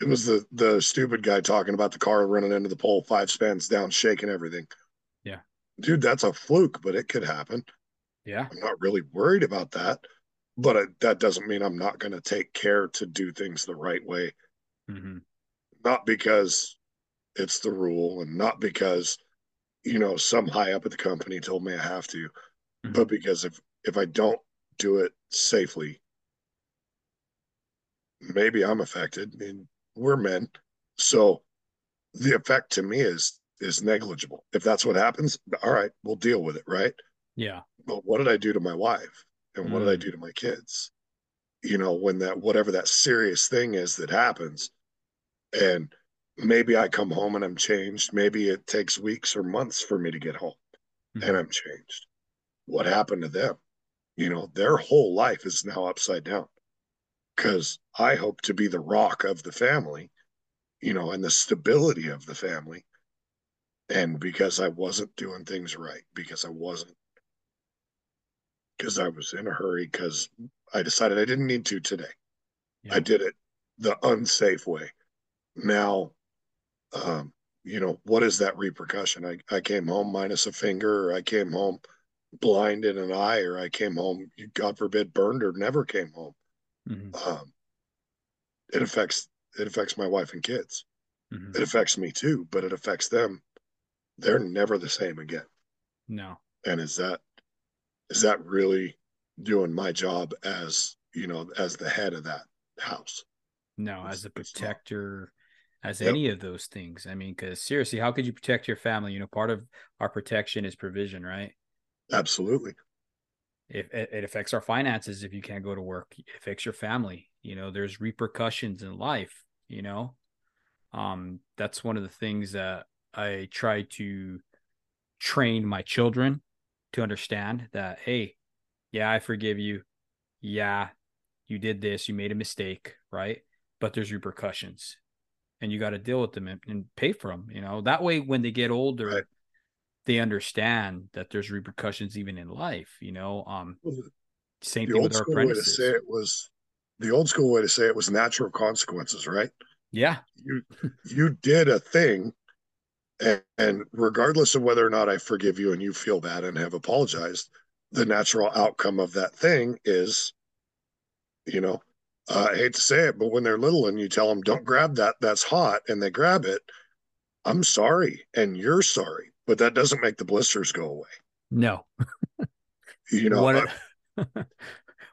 it was the the stupid guy talking about the car running into the pole five spans down shaking everything
yeah
dude that's a fluke but it could happen
yeah
i'm not really worried about that but it, that doesn't mean I'm not going to take care to do things the right way. Mm-hmm. Not because it's the rule and not because, you know, some high up at the company told me I have to, mm-hmm. but because if, if I don't do it safely, maybe I'm affected. I mean, we're men. So the effect to me is, is negligible. If that's what happens, all right, we'll deal with it. Right.
Yeah.
But what did I do to my wife? and what mm. did I mm. do to my kids? You know, when that whatever that serious thing is that happens, and maybe I come home and I'm changed. Maybe it takes weeks or months for me to get home mm-hmm. and I'm changed. What happened to them? You know, their whole life is now upside down because I hope to be the rock of the family, you know, and the stability of the family. And because I wasn't doing things right, because I wasn't, because I was in a hurry, because I decided I didn't need to today. Yeah. I did it the unsafe way. Now, um, you know, what is that repercussion? I, I came home minus a finger, or I came home blind in an eye, or I came home, God forbid, burned or never came home. Mm-hmm. Um, it affects it affects my wife and kids. Mm-hmm. It affects me too, but it affects them. They're never the same again.
No.
And is that is that really doing my job as you know as the head of that house?
No, as a protector, as yep. any of those things. I mean, because seriously, how could you protect your family? You know, part of our protection is provision, right?
Absolutely.
If it, it affects our finances if you can't go to work, it affects your family. You know, there's repercussions in life. You know, um, that's one of the things that I try to train my children to understand that. Hey, yeah, I forgive you. Yeah, you did this. You made a mistake, right? But there's repercussions and you got to deal with them and, and, pay for them. You know, that way when they get older, right. They understand that there's repercussions even in life. You know, um, same thing with our apprentices.
Way to say it was the old school way to say it was natural consequences, right?
Yeah,
you you did a thing, and, and regardless of whether or not I forgive you and you feel bad and have apologized, the natural outcome of that thing is, you know, uh, I hate to say it, but when they're little and you tell them, don't grab that, that's hot, and they grab it, I'm sorry. And you're sorry, but that doesn't make the blisters go away.
No.
you know,
one, of,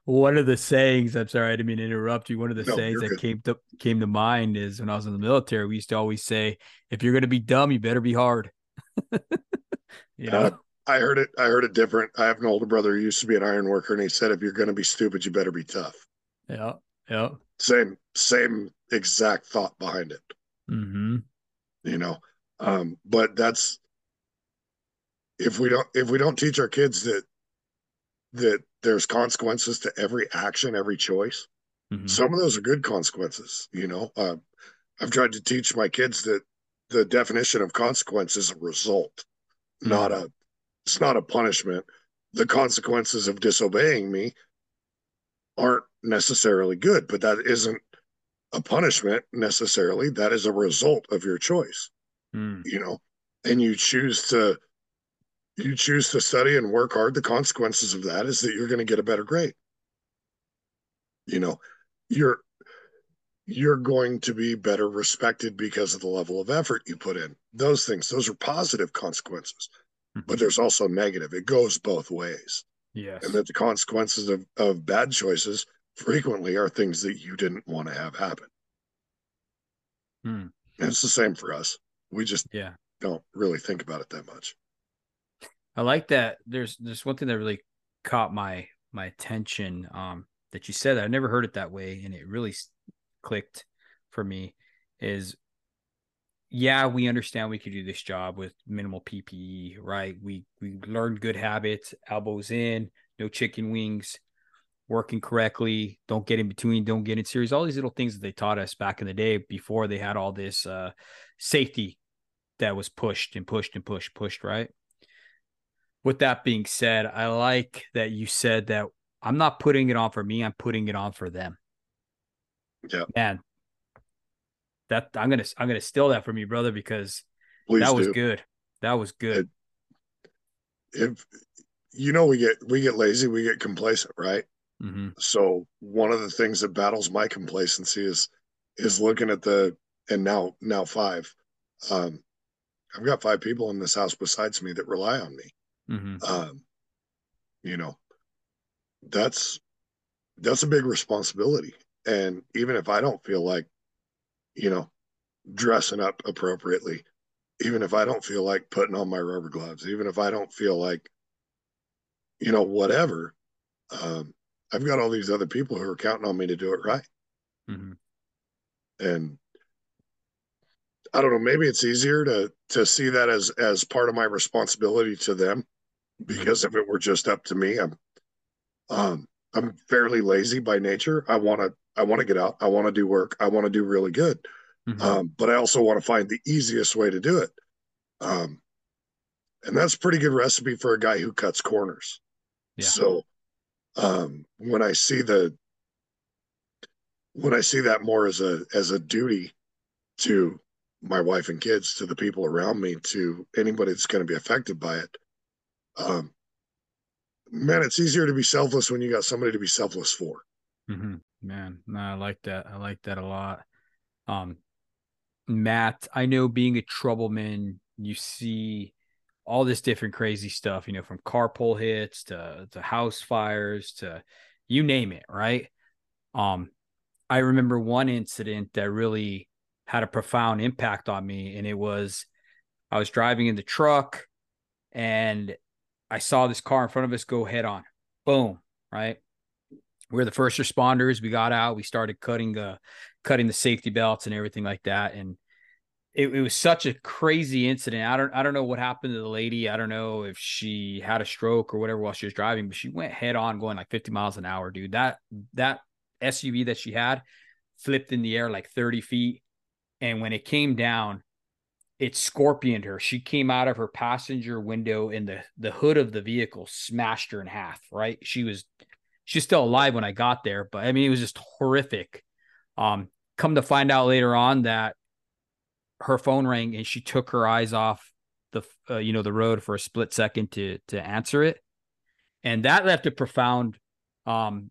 one of the sayings, I'm sorry, I didn't mean to interrupt you. One of the no, sayings that good. came to, came to mind is when I was in the military, we used to always say, if you're going to be dumb, you better be hard.
you know? Uh, I heard it. I heard it different. I have an older brother who used to be an iron worker, and he said, "If you're going to be stupid, you better be tough."
Yeah, yeah.
Same same exact thought behind it.
Mm-hmm.
You know, um, but that's if we don't if we don't teach our kids that that there's consequences to every action, every choice. Mm-hmm. Some of those are good consequences. You know, uh, I've tried to teach my kids that the definition of consequence is a result, mm-hmm. not a. It's not a punishment. The consequences of disobeying me aren't necessarily good, but that isn't a punishment necessarily. That is a result of your choice.
Mm.
You know, and you choose to you choose to study and work hard. The consequences of that is that you're going to get a better grade. You know, you're you're going to be better respected because of the level of effort you put in. Those things, those are positive consequences. Mm-hmm. But there's also negative. It goes both ways.
Yes.
And that the consequences of, of bad choices frequently are things that you didn't want to have happen.
Hmm.
And it's the same for us. We just
yeah
don't really think about it that much.
I like that. There's there's one thing that really caught my my attention. Um, that you said I never heard it that way, and it really clicked for me. Is yeah, we understand we could do this job with minimal PPE, right? We we learned good habits, elbows in, no chicken wings, working correctly, don't get in between, don't get in series, all these little things that they taught us back in the day before they had all this uh, safety that was pushed and pushed and pushed, pushed, right? With that being said, I like that you said that I'm not putting it on for me, I'm putting it on for them.
Yeah.
Man, that I'm gonna I'm gonna steal that from you, brother, because Please that do. was good. That was good.
If you know we get we get lazy, we get complacent, right?
Mm-hmm.
So one of the things that battles my complacency is is looking at the and now now five. Um, I've got five people in this house besides me that rely on me.
Mm-hmm.
Um, you know, that's that's a big responsibility. And even if I don't feel like, you know, dressing up appropriately, even if I don't feel like putting on my rubber gloves, even if I don't feel like, you know, whatever, um, I've got all these other people who are counting on me to do it right.
Mm-hmm.
And I don't know, maybe it's easier to to see that as as part of my responsibility to them because if it were just up to me, I'm um I'm fairly lazy by nature. I want to I want to get out. I want to do work. I want to do really good. Mm-hmm. Um, but I also want to find the easiest way to do it. Um, and that's a pretty good recipe for a guy who cuts corners. Yeah. So um, when I see the when I see that more as a as a duty to my wife and kids, to the people around me, to anybody that's going to be affected by it, um, man, it's easier to be selfless when you got somebody to be selfless for.
Mm-hmm. Man, no, I like that. I like that a lot. Um, Matt, I know being a troubleman, you see all this different crazy stuff, you know, from car pole hits to to house fires to you name it, right? Um, I remember one incident that really had a profound impact on me, and it was I was driving in the truck and I saw this car in front of us go head on. Boom, right? We're the first responders. We got out, we started cutting the cutting the safety belts and everything like that. And it, it was such a crazy incident. I don't I don't know what happened to the lady. I don't know if she had a stroke or whatever while she was driving, but she went head on going like 50 miles an hour, dude. That that SUV that she had flipped in the air like 30 feet. And when it came down, it scorpioned her. She came out of her passenger window and the the hood of the vehicle smashed her in half, right? She was she's still alive when I got there, but I mean it was just horrific. Um come to find out later on that her phone rang and she took her eyes off the uh, you know the road for a split second to to answer it and that left a profound um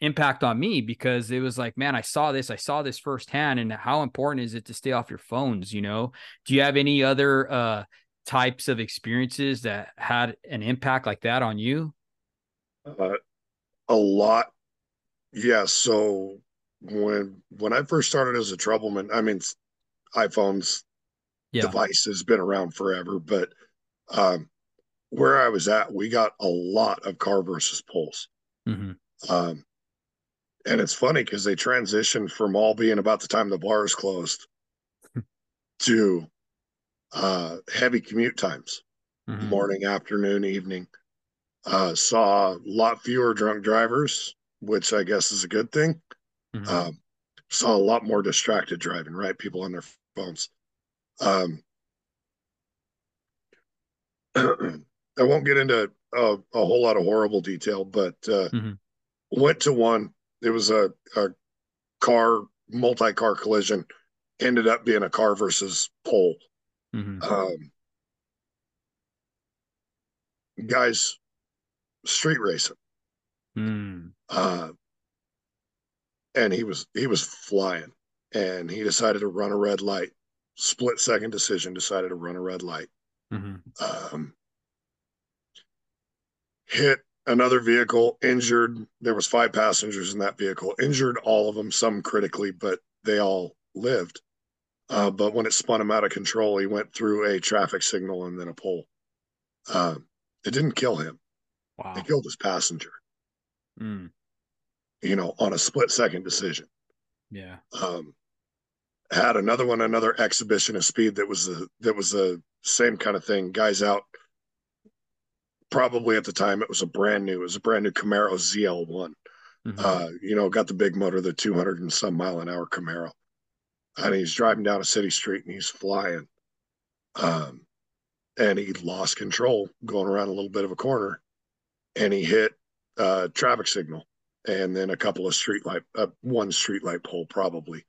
impact on me because it was like man i saw this i saw this firsthand and how important is it to stay off your phones you know do you have any other uh types of experiences that had an impact like that on you
uh, a lot yes yeah, so when when i first started as a troubleman i mean iPhone's yeah. device has been around forever, but um, where I was at, we got a lot of car versus pulls. Mm-hmm. Um, and it's funny because they transitioned from all being about the time the bars closed to uh, heavy commute times, mm-hmm. morning, afternoon, evening. Uh, saw a lot fewer drunk drivers, which I guess is a good thing. Mm-hmm. Um, saw a lot more distracted driving, right? People on their phones. Um, I won't get into a, a, whole lot of horrible detail, but uh, mm-hmm. went to one. It was a, a car, multi car collision, ended up being a car versus pole. Mm-hmm. Um, guys, street racing. Mm. Uh, and he was he was flying and he decided to run a red light split second decision decided to run a red light mm-hmm. um, hit another vehicle injured there was five passengers in that vehicle injured all of them some critically but they all lived uh, but when it spun him out of control he went through a traffic signal and then a pole uh, it didn't kill him wow. it killed his passenger mm you know, on a split second decision.
Yeah.
Um, had another one, another exhibition of speed that was the that was the same kind of thing. Guys out. Probably at the time it was a brand new, it was a brand new Camaro ZL1. Mm-hmm. Uh, you know, got the big motor, the 200 and some mile an hour Camaro, and he's driving down a city street and he's flying. Um, and he lost control going around a little bit of a corner, and he hit a uh, traffic signal and then a couple of street light, uh, one street light pole probably.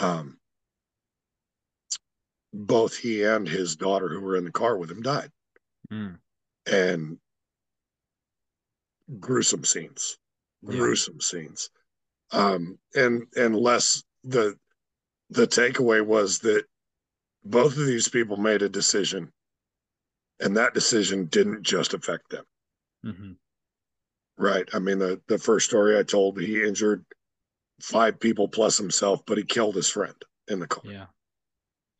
Um, both he and his daughter, who were in the car with him, died. Mm. And gruesome scenes, gruesome yeah. scenes. Um, and and less the the takeaway was that both of these people made a decision, and that decision didn't just affect them. Mm-hmm. Right. I mean, the the first story I told, he injured five people plus himself, but he killed his friend in the car.
Yeah.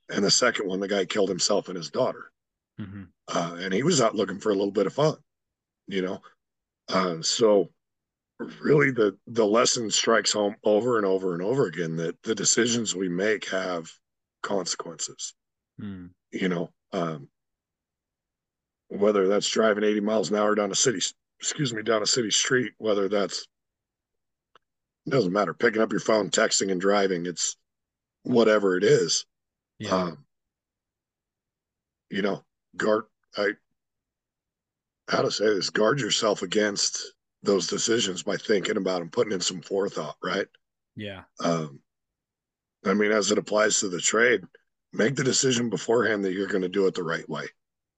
And the second one, the guy killed himself and his daughter. Mm-hmm. Uh, and he was out looking for a little bit of fun, you know. Uh, so really, the the lesson strikes home over and over and over again that the decisions we make have consequences. Mm. You know, um, whether that's driving 80 miles an hour down a city excuse me, down a city street, whether that's it doesn't matter, picking up your phone, texting and driving, it's whatever it is. Yeah. Um, you know, guard I how to say this, guard yourself against those decisions by thinking about them, putting in some forethought, right?
Yeah.
Um, I mean, as it applies to the trade, make the decision beforehand that you're going to do it the right way,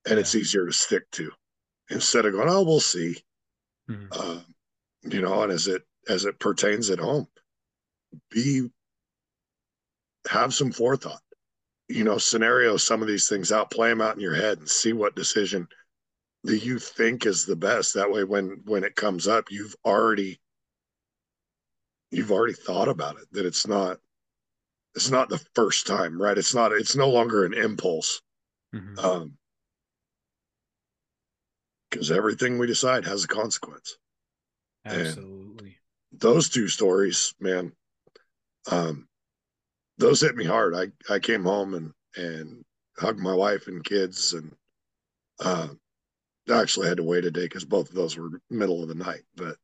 and yeah. it's easier to stick to instead of going, "Oh, we'll see." Mm-hmm. Uh, you know, and as it as it pertains at home, be have some forethought. You know, scenario some of these things out, play them out in your head, and see what decision that you think is the best. That way, when when it comes up, you've already you've already thought about it. That it's not it's not the first time, right? It's not. It's no longer an impulse. Mm-hmm. Um, because everything we decide has a consequence.
Absolutely.
And those two stories, man, um, those hit me hard. I I came home and and hugged my wife and kids, and uh, actually had to wait a day because both of those were middle of the night. But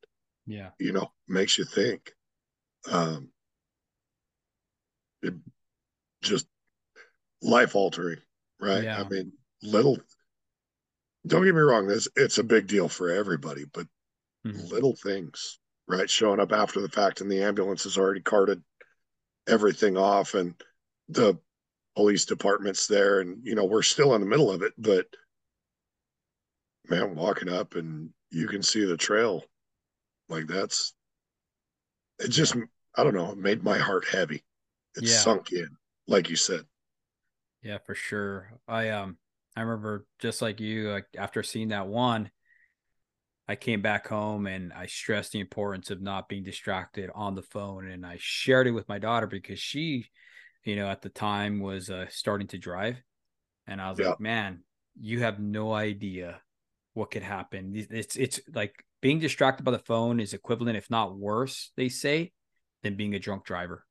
yeah,
you know, makes you think. Um, it just life altering, right? Yeah. I mean, little. Don't get me wrong. This it's a big deal for everybody, but mm-hmm. little things, right? Showing up after the fact, and the ambulance is already carted everything off, and the police department's there, and you know we're still in the middle of it, but man, walking up and you can see the trail, like that's it. Just I don't know, it made my heart heavy it yeah. sunk in, like you said.
Yeah, for sure. I um I remember just like you, like after seeing that one, I came back home and I stressed the importance of not being distracted on the phone, and I shared it with my daughter because she, you know, at the time was uh, starting to drive, and I was yeah. like, man, you have no idea what could happen. It's it's like being distracted by the phone is equivalent, if not worse, they say, than being a drunk driver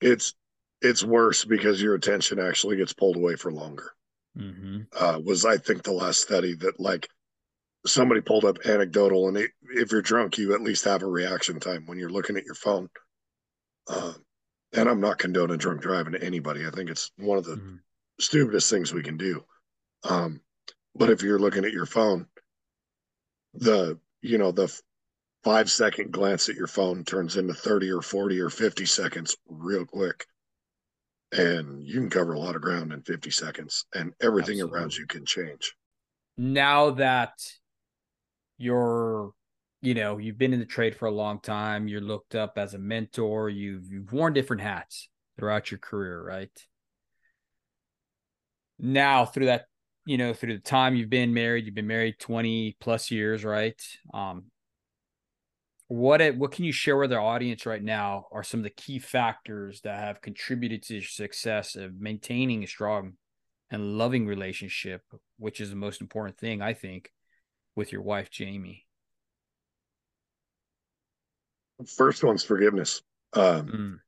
it's it's worse because your attention actually gets pulled away for longer. Mm-hmm. Uh, was I think the last study that like somebody pulled up anecdotal, and it, if you're drunk, you at least have a reaction time when you're looking at your phone. Uh, and I'm not condoning drunk driving to anybody. I think it's one of the mm-hmm. stupidest things we can do. Um, but if you're looking at your phone, the you know the five second glance at your phone turns into 30 or 40 or 50 seconds real quick. And you can cover a lot of ground in 50 seconds, and everything Absolutely. around you can change.
Now that you're, you know, you've been in the trade for a long time, you're looked up as a mentor, you've, you've worn different hats throughout your career, right? Now, through that, you know, through the time you've been married, you've been married 20 plus years, right? Um, what it, what can you share with our audience right now are some of the key factors that have contributed to your success of maintaining a strong and loving relationship which is the most important thing i think with your wife jamie
first one's forgiveness um, mm.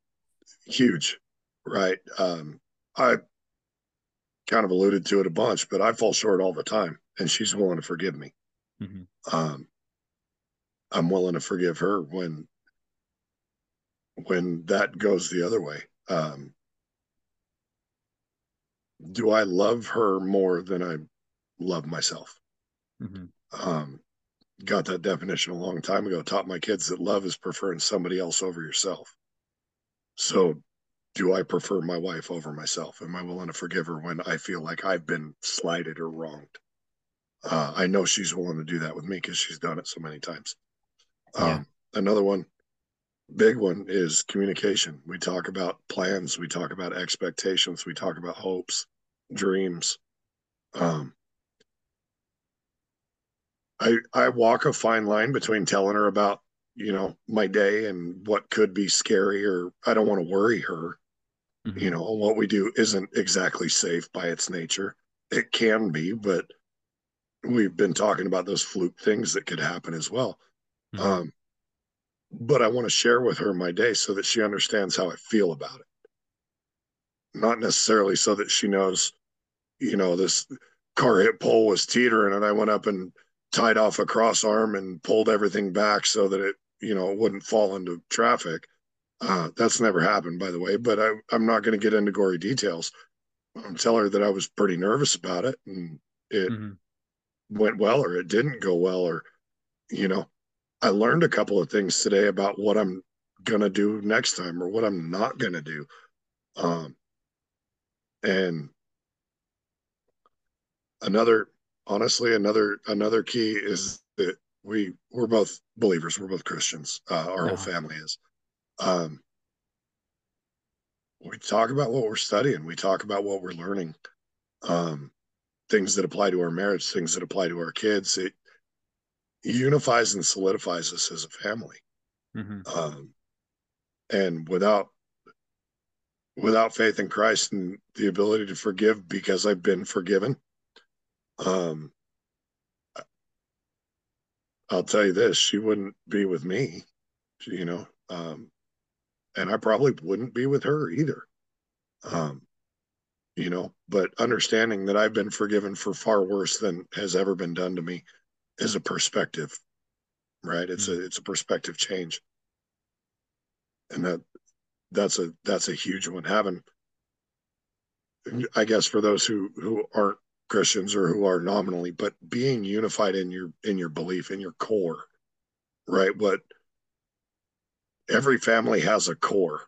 huge right um, i kind of alluded to it a bunch but i fall short all the time and she's willing to forgive me mm-hmm. um, I'm willing to forgive her when when that goes the other way. Um, do I love her more than I love myself? Mm-hmm. Um, got that definition a long time ago. Taught my kids that love is preferring somebody else over yourself. So, do I prefer my wife over myself? Am I willing to forgive her when I feel like I've been slighted or wronged? Uh, I know she's willing to do that with me because she's done it so many times. Um, yeah. Another one, big one, is communication. We talk about plans, we talk about expectations, we talk about hopes, dreams. Um, I I walk a fine line between telling her about you know my day and what could be scary or I don't want to worry her. Mm-hmm. You know, what we do isn't exactly safe by its nature. It can be, but we've been talking about those fluke things that could happen as well. Mm-hmm. Um, but I want to share with her my day so that she understands how I feel about it. Not necessarily so that she knows, you know, this car hit pole was teetering and I went up and tied off a cross arm and pulled everything back so that it, you know, wouldn't fall into traffic. Uh, that's never happened, by the way, but I, I'm not going to get into gory details. I'll tell her that I was pretty nervous about it and it mm-hmm. went well or it didn't go well or, you know, I learned a couple of things today about what I'm going to do next time or what I'm not going to do. Um, and another honestly another another key is that we we're both believers. We're both christians. Uh, our whole family is. Um we talk about what we're studying. We talk about what we're learning. Um things that apply to our marriage things that apply to our kids. It unifies and solidifies us as a family. Mm-hmm. um and without without faith in christ and the ability to forgive because i've been forgiven um, I'll tell you this: she wouldn't be with me, you know, um, and I probably wouldn't be with her either. Um, you know, but understanding that I've been forgiven for far worse than has ever been done to me is a perspective, right? It's mm-hmm. a it's a perspective change, and that that's a that's a huge one. Having, I guess, for those who who aren't Christians or who are nominally, but being unified in your in your belief, in your core, right? What every family has a core.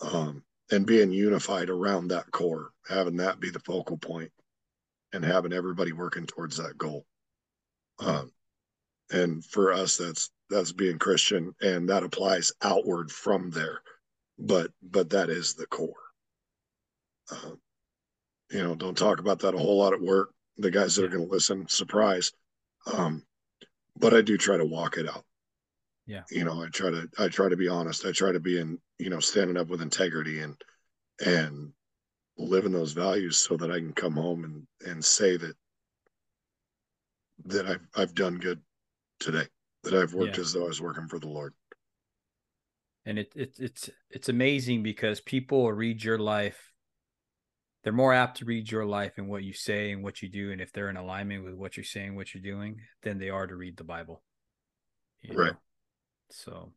Um, and being unified around that core, having that be the focal point and having everybody working towards that goal. Um, and for us, that's that's being Christian, and that applies outward from there. But but that is the core. Um, you know, don't talk about that a whole lot at work. The guys that yeah. are going to listen, surprise. Um, but I do try to walk it out.
Yeah.
You know, I try to I try to be honest. I try to be in, you know, standing up with integrity and and living those values so that I can come home and and say that that I've I've done good today. That I've worked yeah. as though I was working for the Lord.
And it, it it's it's amazing because people read your life they're more apt to read your life and what you say and what you do and if they're in alignment with what you're saying what you're doing than they are to read the bible
right. know?
so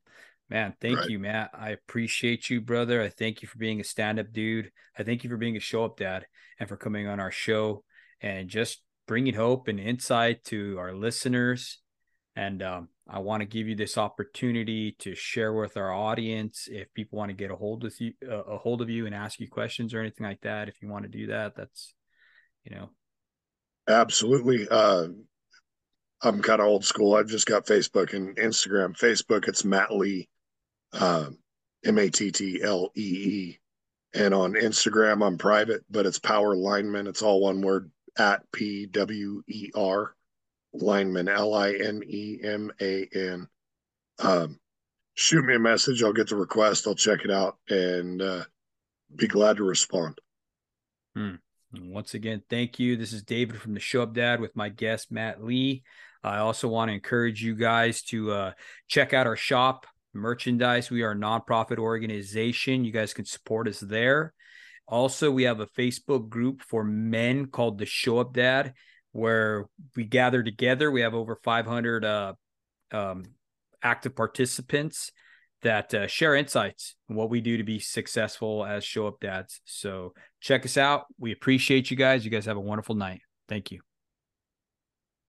man thank right. you matt. I appreciate you brother. I thank you for being a stand-up dude. I thank you for being a show-up dad and for coming on our show and just bringing hope and insight to our listeners and um, I want to give you this opportunity to share with our audience. If people want to get a hold with you, uh, a hold of you, and ask you questions or anything like that, if you want to do that, that's you know.
Absolutely. Uh, I'm kind of old school. I've just got Facebook and Instagram. Facebook, it's Matt Lee, uh, M A T T L E E, and on Instagram, I'm private, but it's Power Lineman. It's all one word at P W E R lineman, L I N E M A N. Um, shoot me a message. I'll get the request. I'll check it out and uh, be glad to respond.
Hmm. Once again, thank you. This is David from the Show Up Dad with my guest, Matt Lee. I also want to encourage you guys to uh, check out our shop merchandise. We are a nonprofit organization. You guys can support us there. Also, we have a Facebook group for men called the Show Up Dad where we gather together. We have over 500 uh, um, active participants that uh, share insights what we do to be successful as show up dads. So check us out. We appreciate you guys. You guys have a wonderful night. Thank you.